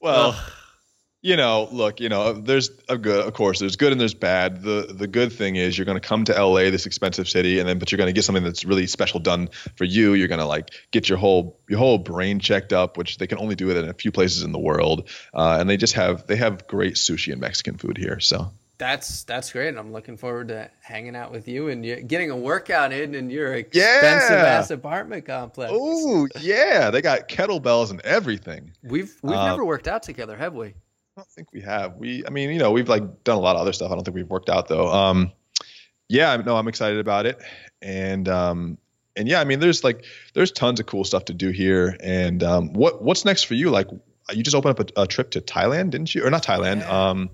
Well, Ugh. You know, look, you know, there's a good, of course, there's good and there's bad. The the good thing is you're going to come to LA, this expensive city, and then but you're going to get something that's really special done for you. You're going to like get your whole your whole brain checked up, which they can only do it in a few places in the world. Uh, and they just have they have great sushi and Mexican food here. So that's that's great. I'm looking forward to hanging out with you and getting a workout in in your expensive Yeah. ass apartment complex. oh yeah, they got kettlebells and everything. We've we've Uh, never worked out together, have we? I don't think we have. We, I mean, you know, we've like done a lot of other stuff. I don't think we've worked out though. Um, yeah, no, I'm excited about it, and um, and yeah, I mean, there's like there's tons of cool stuff to do here. And um, what what's next for you? Like, you just opened up a, a trip to Thailand, didn't you? Or not Thailand? Yeah. Um,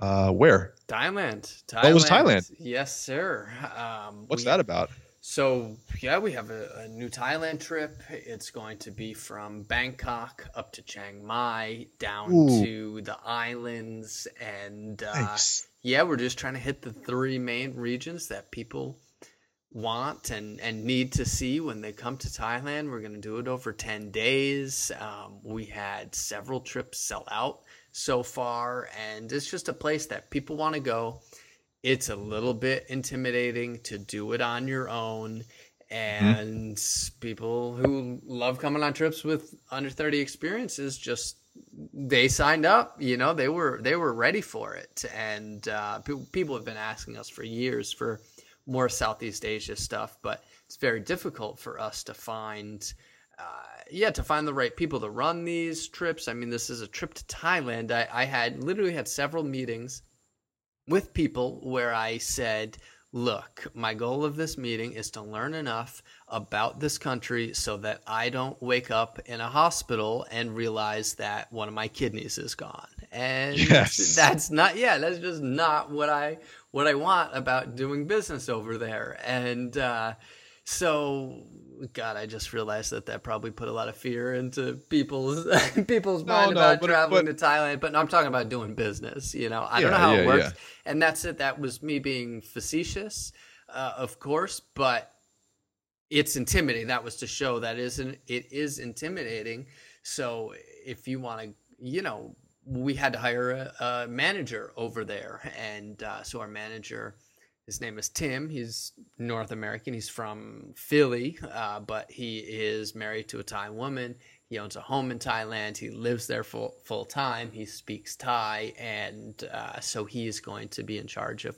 uh, where? Thailand. Thailand. Oh, was Thailand. Yes, sir. Um, What's we- that about? So yeah, we have a, a new Thailand trip. It's going to be from Bangkok up to Chiang Mai, down Ooh. to the islands, and uh, Nice. yeah, we're just trying to hit the three main regions that people want and, and need to see when they come to Thailand. We're going to do it over 10 days. Um, we had several trips sell out so far, and it's just a place that people want to go. It's a little bit intimidating to do it on your own. And people who love coming on trips with under 30 experiences just they signed up you know they were they were ready for it. And uh, pe- people have been asking us for years for more southeast asia stuff but it's very difficult for us to find uh, yeah to find the right people to run these trips. I mean this is a trip to thailand. I, I had literally had several meetings with people where i said look my goal of this meeting is to learn enough about this country so that I don't wake up in a hospital and realize that one of my kidneys is gone. And Yes. that's not yeah, that's just not what I what I want about doing business over there. And uh so god, I just realized that that probably put a lot of fear into people's people's No, mind no, about but- traveling but- to Thailand, but no, I'm talking about doing business, you know. I don't know how yeah, it works. yeah. And that's it. That was me being facetious, uh, of course, but it's intimidating. That was to show that isn't it is intimidating. So if you want to, you know, we had to hire a, a manager over there, and uh, so our manager, his name is Tim. He's North American. He's from Philly, uh, but he is married to a Thai woman. He owns a home in Thailand. He lives there full full time. He speaks Thai, and uh, so he is going to be in charge of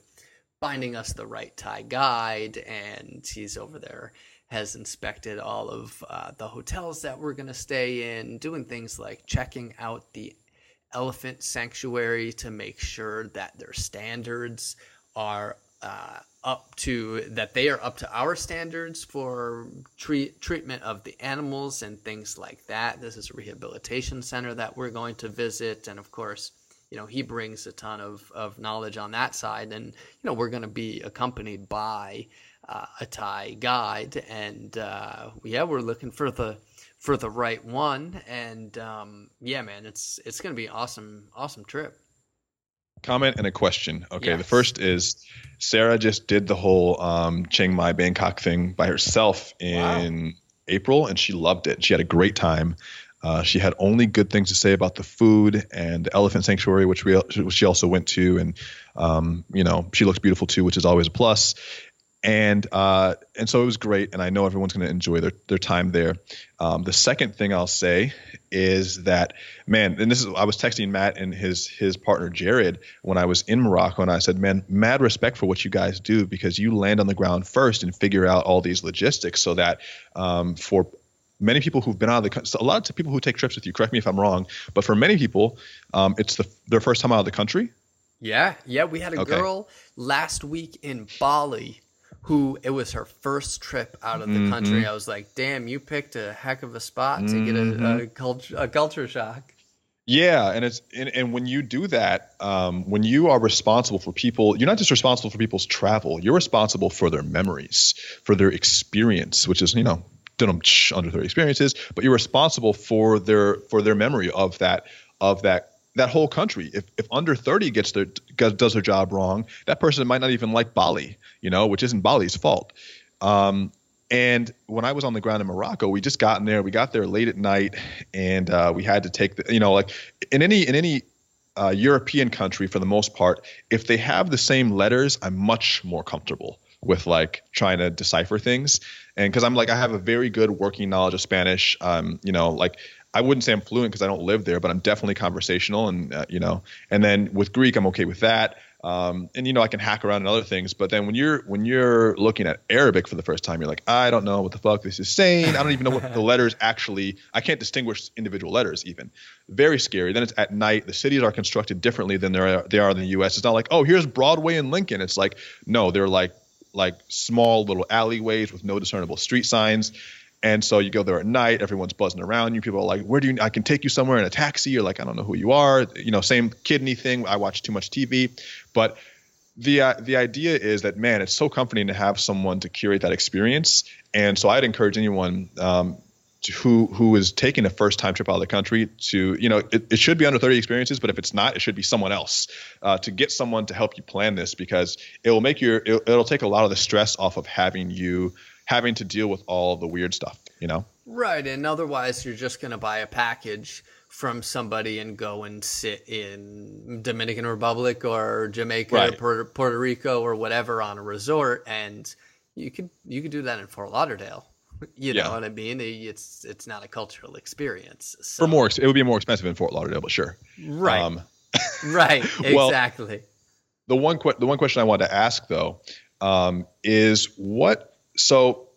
finding us the right Thai guide. And he's over there, has inspected all of uh, the hotels that we're going to stay in, doing things like checking out the elephant sanctuary to make sure that their standards are uh, up to that they are up to our standards for treat, treatment of the animals and things like that. This is a rehabilitation center that we're going to visit, and of course, you know he brings a ton of of knowledge on that side, and you know we're going to be accompanied by uh, a Thai guide, and uh, yeah, we're looking for the for the right one, and um, yeah, man, it's it's going to be awesome awesome trip comment and a question. Okay, yes. the first is Sarah just did the whole um, Chiang Mai Bangkok thing by herself in wow. April, and she loved it. She had a great time. Uh, she had only good things to say about the food and the elephant sanctuary, which we which she also went to, and um, you know she looks beautiful too, which is always a plus and uh, and so it was great, and I know everyone's going to enjoy their their time there. Um, the second thing I'll say is that man, and this is I was texting Matt and his his partner Jared when I was in Morocco, and I said, man, mad respect for what you guys do because you land on the ground first and figure out all these logistics so that um, for many people who've been out of the so a lot of people who take trips with you correct me if i'm wrong but for many people um, it's the, their first time out of the country yeah yeah we had a okay. girl last week in bali who it was her first trip out of the mm-hmm. country. I was like, damn, you picked a heck of a spot to mm-hmm. get a, a, mm-hmm. culture a culture shock. Yeah, and it's and, and when you do that, um, when you are responsible for people, you're not just responsible for people's travel. You're responsible for their memories, for their experience, which is you know under 30 experiences, but you're responsible for their for their memory of that of that that whole country. If if under 30 gets their does their job wrong, that person might not even like Bali, you know, which isn't Bali's fault. Um, and when I was on the ground in Morocco, we just got in there. We got there late at night, and uh, we had to take the, you know, like in any in any uh, European country, for the most part, if they have the same letters, I'm much more comfortable with like trying to decipher things. And because I'm like, I have a very good working knowledge of Spanish. Um, you know, like I wouldn't say I'm fluent because I don't live there, but I'm definitely conversational, and uh, you know. And then with Greek, I'm okay with that. Um, and you know, I can hack around and other things. But then when you're when you're looking at Arabic for the first time, you're like, I don't know what the fuck this is saying. I don't even know what the letters actually. I can't distinguish individual letters even. Very scary. Then it's at night. The cities are constructed differently than they are they are in the U.S. It's not like oh here's Broadway and Lincoln. It's like no, they're like like small little alleyways with no discernible street signs and so you go there at night, everyone's buzzing around you. People are like, "Where do you? I can take you somewhere in a taxi." You're like, "I don't know who you are." You know, same kidney thing. I watch too much TV, but the uh, the idea is that man, it's so comforting to have someone to curate that experience. And so I'd encourage anyone um, who who is taking a first time trip out of the country to you know it, it should be under 30 experiences, but if it's not, it should be someone else uh, to get someone to help you plan this because it will make your it, it'll take a lot of the stress off of having you having to deal with all the weird stuff, you know? Right. And otherwise, you're just going to buy a package from somebody and go and sit in Dominican Republic or Jamaica right. or Puerto, Puerto Rico or whatever on a resort. And you could, you could do that in Fort Lauderdale. You yeah. know what I mean? It's it's not a cultural experience. So. For more, it would be more expensive in Fort Lauderdale, but sure. Right. Um, right. Exactly. well, the one que- the one question I wanted to ask though um, is what so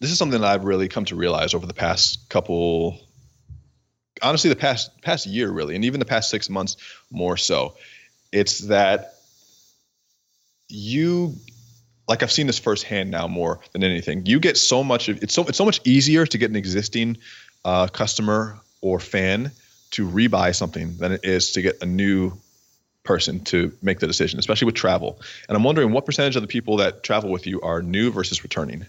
this is something that I've really come to realize over the past couple honestly the past past year really and even the past 6 months more so. It's that you like I've seen this firsthand now more than anything. You get so much of it's so it's so much easier to get an existing uh, customer or fan to rebuy something than it is to get a new person to make the decision, especially with travel. And I'm wondering what percentage of the people that travel with you are new versus returning?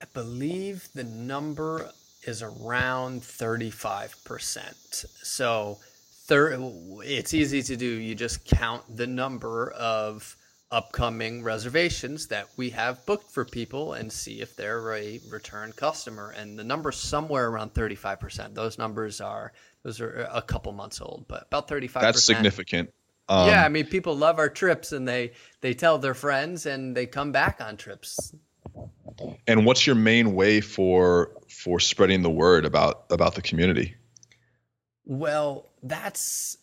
I believe the number is around 35%. So thir- it's easy to do. You just count the number of upcoming reservations that we have booked for people and see if they're a return customer and the number's somewhere around 35% those numbers are those are a couple months old but about 35% that's significant um, yeah, I mean, people love our trips, and they they tell their friends, and they come back on trips. And what's your main way for for spreading the word about about the community? Well, that's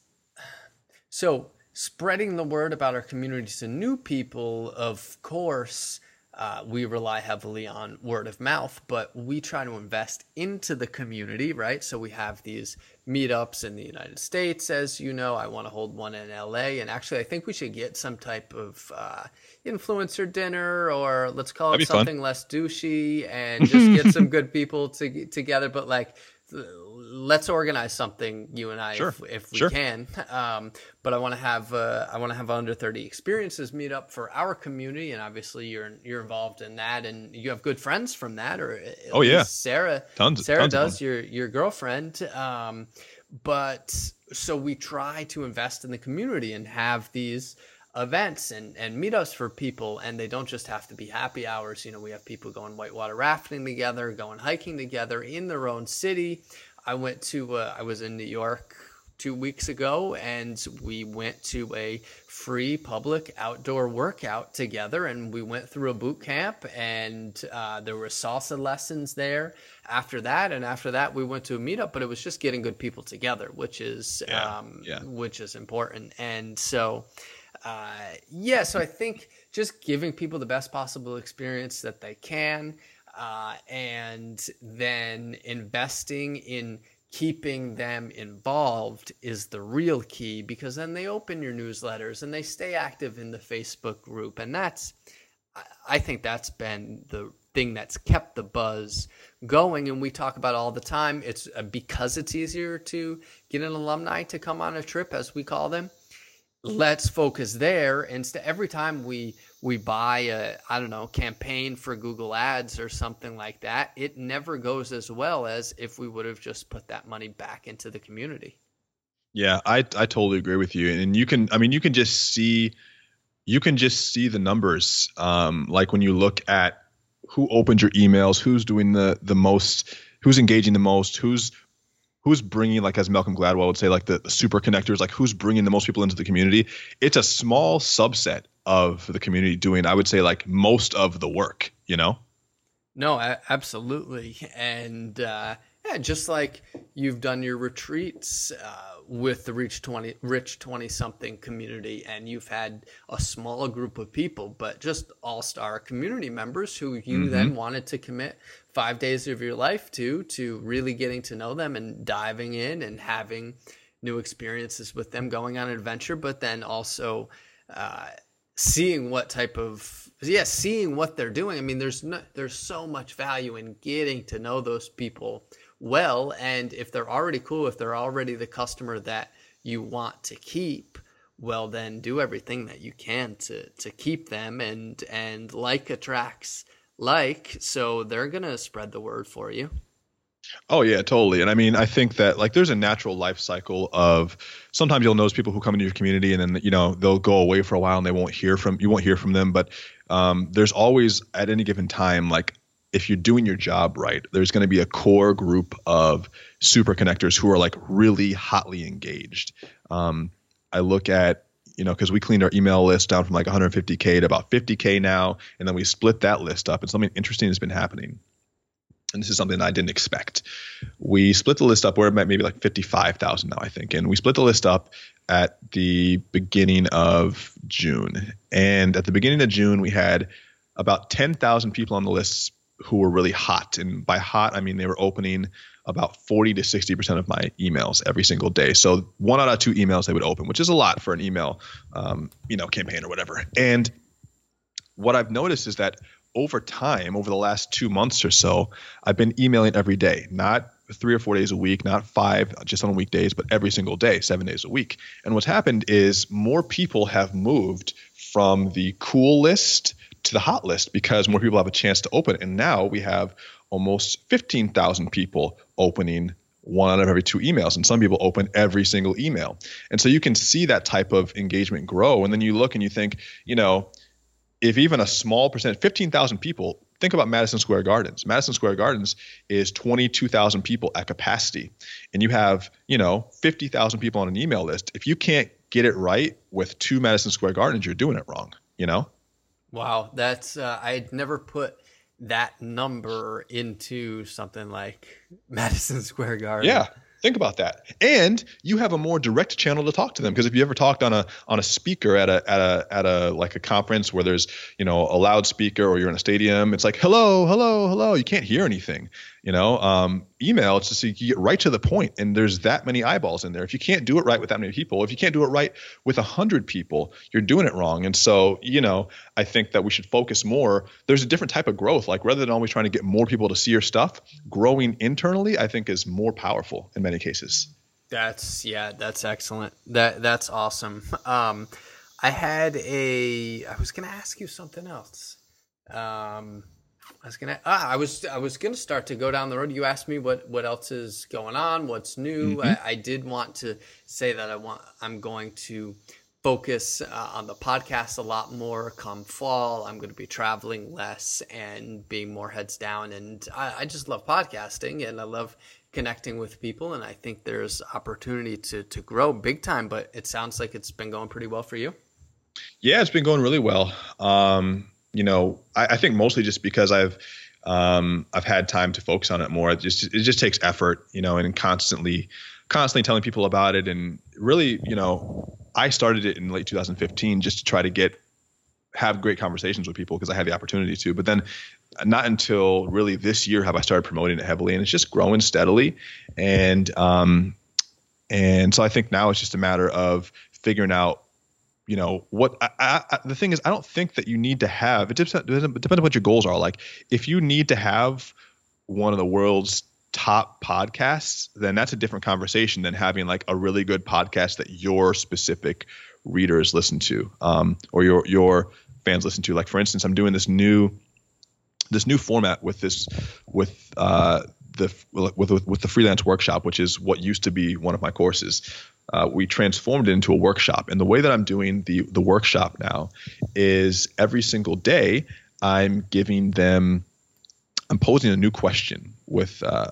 so spreading the word about our community to new people. Of course, uh, we rely heavily on word of mouth, but we try to invest into the community, right? So we have these meetups in the United States, as you know. I want to hold one in LA, and actually, I think we should get some type of uh, influencer dinner, or let's call it something fun. less douchey, and just get some good people to, together. But like, let's organize something you and I Sure. if, if we Sure. can. Um, but I want to have uh, I want to have under thirty experiences meet up for our community, and obviously you're you're involved in that, and you have good friends from that, or Oh, yeah. Sarah Tons- Sarah tons does your your girlfriend. Um, but so we try to invest in the community and have these events and, and meetups for people and they don't just have to be happy hours you know we have people going whitewater rafting together going hiking together in their own city i went to uh, i was in new york two weeks ago and we went to a free public outdoor workout together and we went through a boot camp and uh, there were salsa lessons there after that and after that we went to a meetup but it was just getting good people together which is Yeah, um, yeah. which is important and so uh, yeah, so I think just giving people the best possible experience that they can, uh, and then investing in keeping them involved is the real key because then they open your newsletters and they stay active in the Facebook group, and that's I- think that's been the thing that's kept the buzz going. And we talk about all the time. It's uh, because it's easier to get an alumni to come on a trip as we call them let's focus there. Instead every time we we buy a i don't know campaign for google ads or something like that it never goes as well as if we would have just put that money back into the community Yeah, I I totally agree with you. And you can I mean you can just see you can just see the numbers. Um like when you look at who opens your emails, who's doing the the most, who's engaging the most, who's who's bringing like as Malcolm Gladwell would say like the, the super connectors, like who's bringing the most people into the community. It's a small subset of the community doing I would say like most of the work, you know? No, absolutely. And uh, yeah, just like you've done your retreats uh, with the Rich 20, Rich 20 something community, and you've had a small group of people, but just all star community members who you then wanted to commit five days of your life to, to really getting to know them and diving in and having new experiences with them, going on an adventure, but then also. Uh, seeing what type of yeah seeing what they're doing. I mean there's no, there's so much value in getting to know those people well. And if they're already cool if they're already the customer that you want to keep well then do everything that you can to to keep them. And and like attracts like so they're gonna spread the word for you Oh yeah, totally. And I mean, I think that like there's a natural life cycle of sometimes you'll notice people who come into your community and then you know they'll go away for a while and they won't hear from you won't hear from them. But um, there's always at any given time like if you're doing your job right, there's going to be a core group of super connectors who are like really hotly engaged. Um, I look at you know because we cleaned our email list down from like 150k to about 50k now, and then we split that list up, and something interesting has been happening and this is something I didn't expect. We split the list up. We're at maybe like 55,000 now, I think. And we split the list up at the beginning of June. And at the beginning of June, we had about 10,000 people on the list who were really hot. And by hot, I mean they were opening about 40 to 60% of my emails every single day. So one out of two emails they would open, which is a lot for an email, um, you know, campaign or whatever. And what I've noticed is that over time, over the last two months or so, I've been emailing every day, not three or four days a week, not five just on weekdays, but every single day, seven days a week. And what's happened is more people have moved from the cool list to the hot list because more people have a chance to open it. And now we have almost 15,000 people opening one out of every two emails and some people open every single email and so you can see that type of engagement grow and then you look and you think you know if even a small percent, 15,000 people, think about Madison Square Gardens. Madison Square Gardens is 22,000 people at capacity, and you have, you know, 50,000 people on an email list. If you can't get it right with two Madison Square Gardens, you're doing it wrong, you know? wow that's uh, i'd never put that number into something like madison square garden Yeah. Think about that. And you have a more direct channel to talk to them because if you ever talked on a on a speaker at a at a at a like a conference where there's, you know, a loudspeaker or you're in a stadium, it's like, "Hello, hello, hello." You can't hear anything. You know, um, email it's just you get right to the point, and there's that many eyeballs in there. If you can't do it right with that many people, if you can't do it right with a hundred people, you're doing it wrong. And so, you know, I think that we should focus more. There's a different type of growth. Like rather than always trying to get more people to see your stuff, growing internally, I think is more powerful in many cases. That's yeah, that's excellent. That that's awesome. Um, I had a. I was gonna ask you something else. Um, I was gonna. Ah, I was. I was gonna start to go down the road. You asked me what what else is going on, what's new. Mm-hmm. I, I, did want to say that I want. I'm going to focus uh, on the podcast a lot more come fall. I'm going to be traveling less and being more heads down. And I, I just love podcasting and I love connecting with people. And I think there's opportunity to to grow big time. But it sounds like it's been going pretty well for you. Yeah, it's been going really well. Um, you know, I, I think mostly just because I've um, I've had time to focus on it more. It just it just takes effort, you know, and constantly constantly telling people about it. And really, you know, I started it in late 2015 just to try to get have great conversations with people because I had the opportunity to. But then not until really this year have I started promoting it heavily, and it's just growing steadily. And um, and so I think now it's just a matter of figuring out you know what I, I, the thing is i don't think that you need to have it depends, it depends on what your goals are like if you need to have one of the world's top podcasts then that's a different conversation than having like a really good podcast that your specific readers listen to um, or your your fans listen to like for instance i'm doing this new this new format with this with uh, the with, with, with the freelance workshop, which is what used to be one of my courses. Uh, we transformed it into a workshop, and the way that I'm doing the the workshop now is every single day I'm giving them, I'm posing a new question with, uh,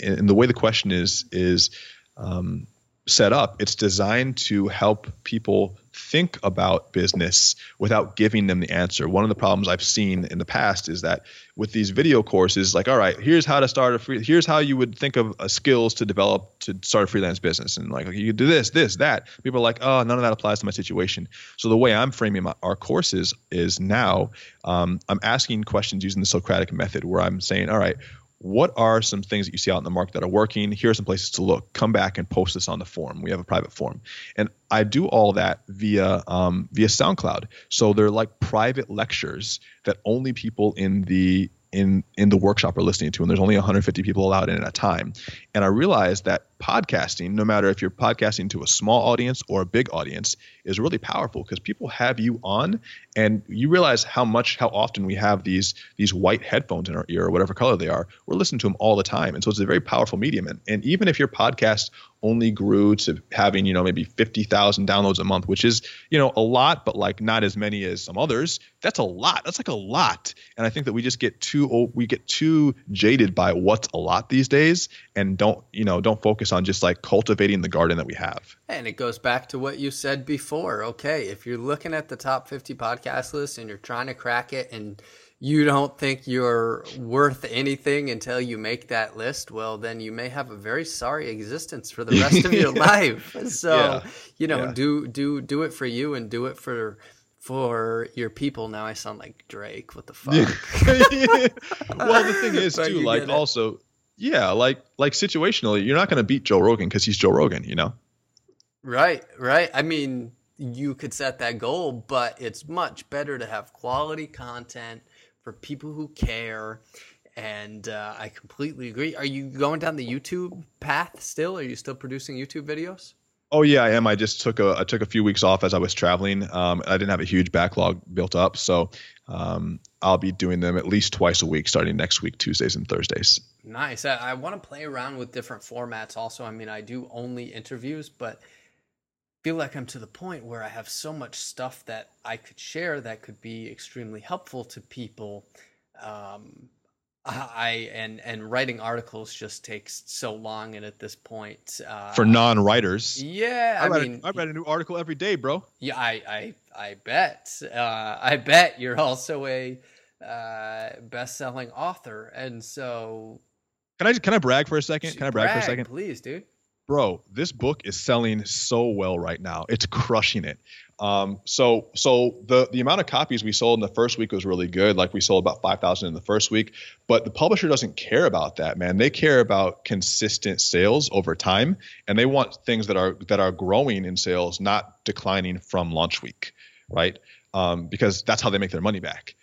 and the way the question is is um, set up, it's designed to help people think about business without giving them the answer. One of the problems I've seen in the past is that with these video courses, like, all right, here's how to start a free, here's how you would think of uh, skills to develop to start a freelance business, and like you could do this, this, that. People are like, oh, none of that applies to my situation. So the way I'm framing my, our courses is now um, I'm asking questions using the Socratic method, where I'm saying, all right, what are some things that you see out in the market that are working? Here are some places to look. Come back and post this on the forum. We have a private forum, and I do all that via um, via SoundCloud. So they're like private lectures that only people in the in in the workshop are listening to and there's only 150 people allowed in at a time and i realized that podcasting no matter if you're podcasting to a small audience or a big audience is really powerful because people have you on and you realize how much how often we have these these white headphones in our ear or whatever color they are. We're listening to them all the time. And so it's a very powerful medium. And, and even if your podcast only grew to having you know maybe 50,000 downloads a month which is you know a lot but like not as many as some others that's a lot. That's like a lot. And i think that we just get too old, we get too jaded by what's a lot these days and don't you know don't focus on just like cultivating the garden that we have and it goes back to what you said before okay if you're looking at the top 50 podcast list and you're trying to crack it and you don't think you're worth anything until you make that list, well, then you may have a very sorry existence for the rest of your life. So, yeah. you know, yeah. do do do it for you and do it for for your people. Now I sound like Drake. What the fuck? well, the thing is too, like also, yeah, like like situationally, you're not going to beat Joe Rogan because he's Joe Rogan, you know. Right, right. I mean, you could set that goal, but it's much better to have quality content for people who care. And uh, I completely agree. Are you going down the YouTube path still? Are you still producing YouTube videos? Oh yeah, I am. I just took a I took a few weeks off as I was traveling. Um, I didn't have a huge backlog built up, so um, I'll be doing them at least twice a week, starting next week, Tuesdays and Thursdays. Nice. I, I want to play around with different formats. Also, I mean, I do only interviews, but feel like I'm to the point where I have so much stuff that I could share that could be extremely helpful to people. Um, I and and writing articles just takes so long, and at this point, uh, for non-writers, yeah, I, I mean, a, I write a new article every day, bro. Yeah, I I I bet, uh, I bet you're also a uh, best-selling author, and so. Can I can I brag for a second? Can I brag, brag for a second? Please, dude bro, this book is selling so well right now. It's crushing it. Um, so so the the amount of copies we sold in the first week was really good. Like we sold about five thousand in the first week, but the publisher doesn't care about that, man. They care about consistent sales over time, and they want things that are that are growing in sales, not declining from launch week, right? Um, because that's how they make their money back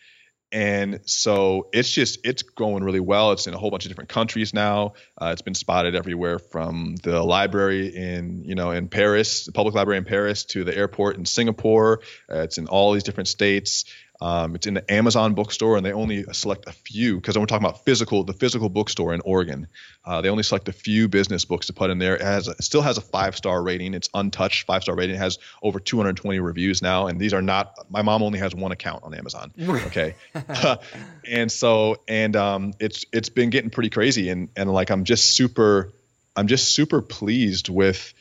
and so it's just it's going really well. It's in a whole bunch of different countries now. Uh, it's been spotted everywhere from the library in you know in paris the public library in paris to the airport in singapore. Uh, it's in all these different states um, it's in the Amazon bookstore, and they only select a few because we're talking about physical, the physical bookstore in Oregon. Uh, they only select a few business books to put in there. It has, it still has a five star rating. It's untouched five star rating. It has over 220 reviews now, and these are not. My mom only has one account on Amazon. Okay, and so and um, it's it's been getting pretty crazy, and and like I'm just super, I'm just super pleased with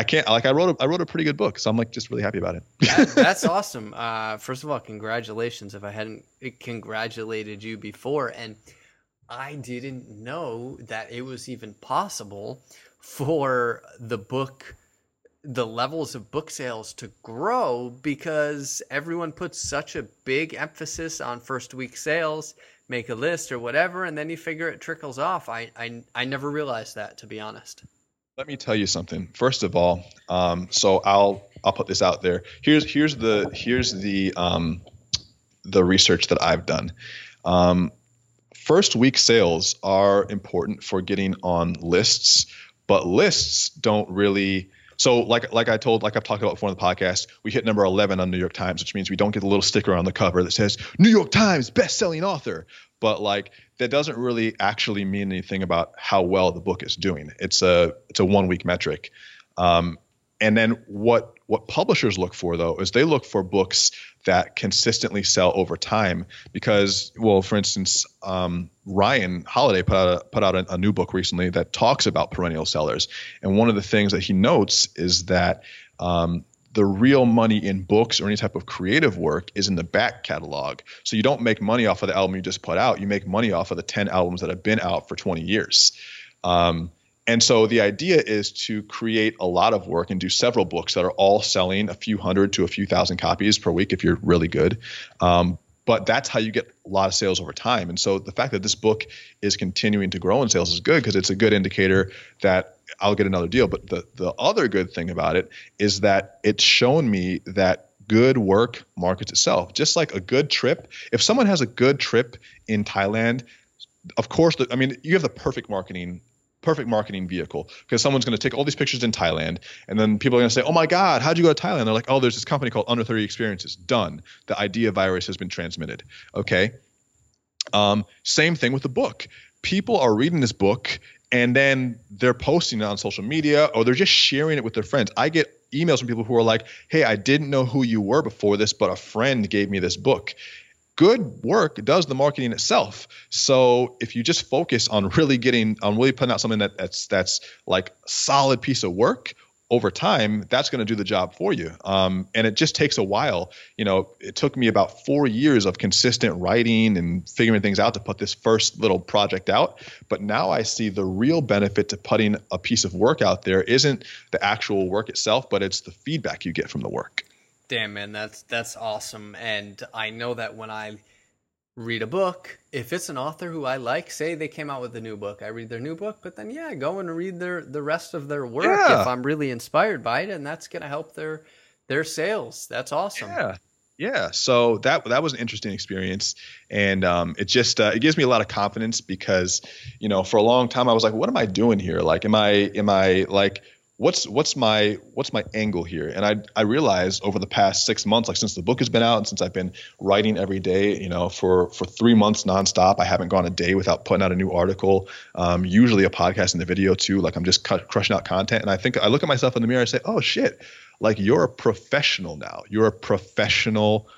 I can't like I wrote a, I wrote a pretty good book, so I'm like just really happy about it. that, that's awesome. Uh, first of all, congratulations. If I hadn't congratulated you before, and I didn't know that it was even possible for the book, the levels of book sales to grow because everyone puts such a big emphasis on first week sales, make a list or whatever, and then you figure it trickles off. I I, I never realized that to be honest. Let me tell you something. First of all, um, so I'll I'll put this out there. Here's here's the here's the um, the research that I've done. Um, first week sales are important for getting on lists, but lists don't really. So like like I told like I've talked about before in the podcast, we hit number 11 on New York Times, which means we don't get the little sticker on the cover that says New York Times best-selling author. But like that doesn't really actually mean anything about how well the book is doing. It's a it's a one week metric. Um, and then what what publishers look for though is they look for books that consistently sell over time because well for instance um, Ryan Holiday put out a, put out a, a, new book recently that talks about perennial sellers and one of the things that he notes is that um, the real money in books or any type of creative work is in the back catalog. So you don't make money off of the album you just put out. You make money off of the 10 albums that have been out for 20 years. Um, and so the idea is to create a lot of work and do several books that are all selling a few hundred to a few thousand copies per week if you're really good. Um, but that's how you get a lot of sales over time. And so the fact that this book is continuing to grow in sales is good because it's a good indicator that I'll get another deal. But the the other good thing about it is that it's shown me that good work markets itself. Just like a good trip, if someone has a good trip in Thailand, of course, I mean, you have the perfect marketing perfect marketing vehicle because someone's going to take all these pictures in Thailand and then people are going to say, "Oh my god, how'd you go to Thailand?" They're like, "Oh, there's this company called Under 30 Experiences." Done. The idea virus has been transmitted. Okay? Um, same thing with the book. People are reading this book and then they're posting it on social media or they're just sharing it with their friends. I get emails from people who are like, "Hey, I didn't know who you were before this, but a friend gave me this book." Good work does the marketing itself. So if you just focus on really getting on really putting out something that, that's that's like solid piece of work over time, that's going to do the job for you. Um, and it just takes a while. You know, it took me about four years of consistent writing and figuring things out to put this first little project out. But now I see the real benefit to putting a piece of work out there isn't the actual work itself, but it's the feedback you get from the work. Damn, man, that's that's awesome. And I know that when I read a book. If it's an author who I like, say they came out with a new book, I read their new book, but then yeah, go and read their the rest of their work yeah. if I'm really inspired by it, and that's going to help their their sales. That's awesome. Yeah. Yeah, so that that was an interesting experience, and um, it just uh, it gives me a lot of confidence because, you know, for a long time I was like, what am I doing here? Like, am I am I like what's what's my what's my angle here? And i i realized over the past six months like since the book has been out and since i've been writing every day you know for for three months nonstop i haven't gone a day without putting out a new article um, usually a podcast and a video too. Like i'm just crushing out content. And i think i look at myself in the mirror and say oh shit like you're a professional now. You're a professional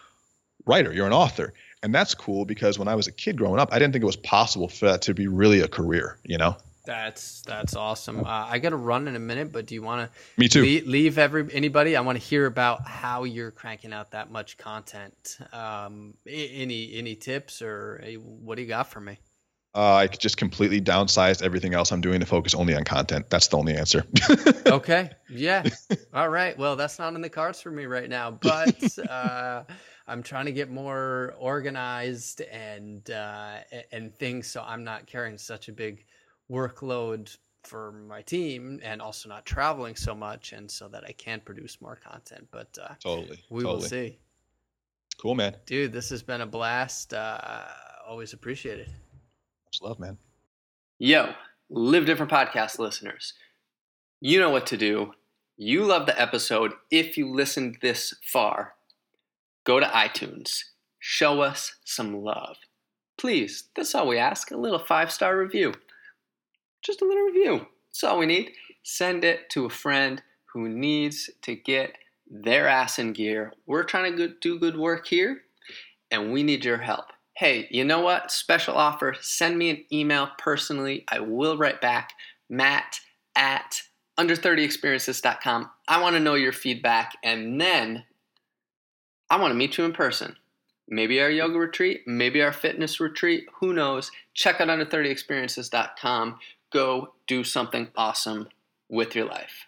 writer. You're an author. And that's cool because when i was a kid growing up i didn't think it was possible for that to be really a career you know that's that's awesome. Uh, I got to run in a minute, but do you want to? Me too. Leave, leave, every anybody. I want to hear about how you're cranking out that much content. Um, any any tips or what do you got for me? Uh, I just completely downsized everything else I'm doing to focus only on content. That's the only answer. okay. Yeah. All right. Well, that's not in the cards for me right now, but uh, I'm trying to get more organized and uh, and things, so I'm not carrying such a big workload for my team, and also not traveling so much, and so that I can produce more content. But uh, totally, we totally. will see. Cool, man. Dude, this has been a blast. Uh, always appreciated. Much love, man. Yo, Live Different Podcast listeners. You know what to do. You love the episode. If you listened this far, go to iTunes. Show us some love. Please, that's all we ask a little five star review. Just a little review. That's all we need. Send it to a friend who needs to get their ass in gear. We're trying to do good work here, and we need your help hey, you know what? Special offer. Send me an email personally. I will write back. Matt at under30experiences.com. I want to know your feedback and then I want to meet you in person. Maybe our yoga retreat, maybe our fitness retreat, who knows? Check out under30experiences.com. Go do something awesome with your life.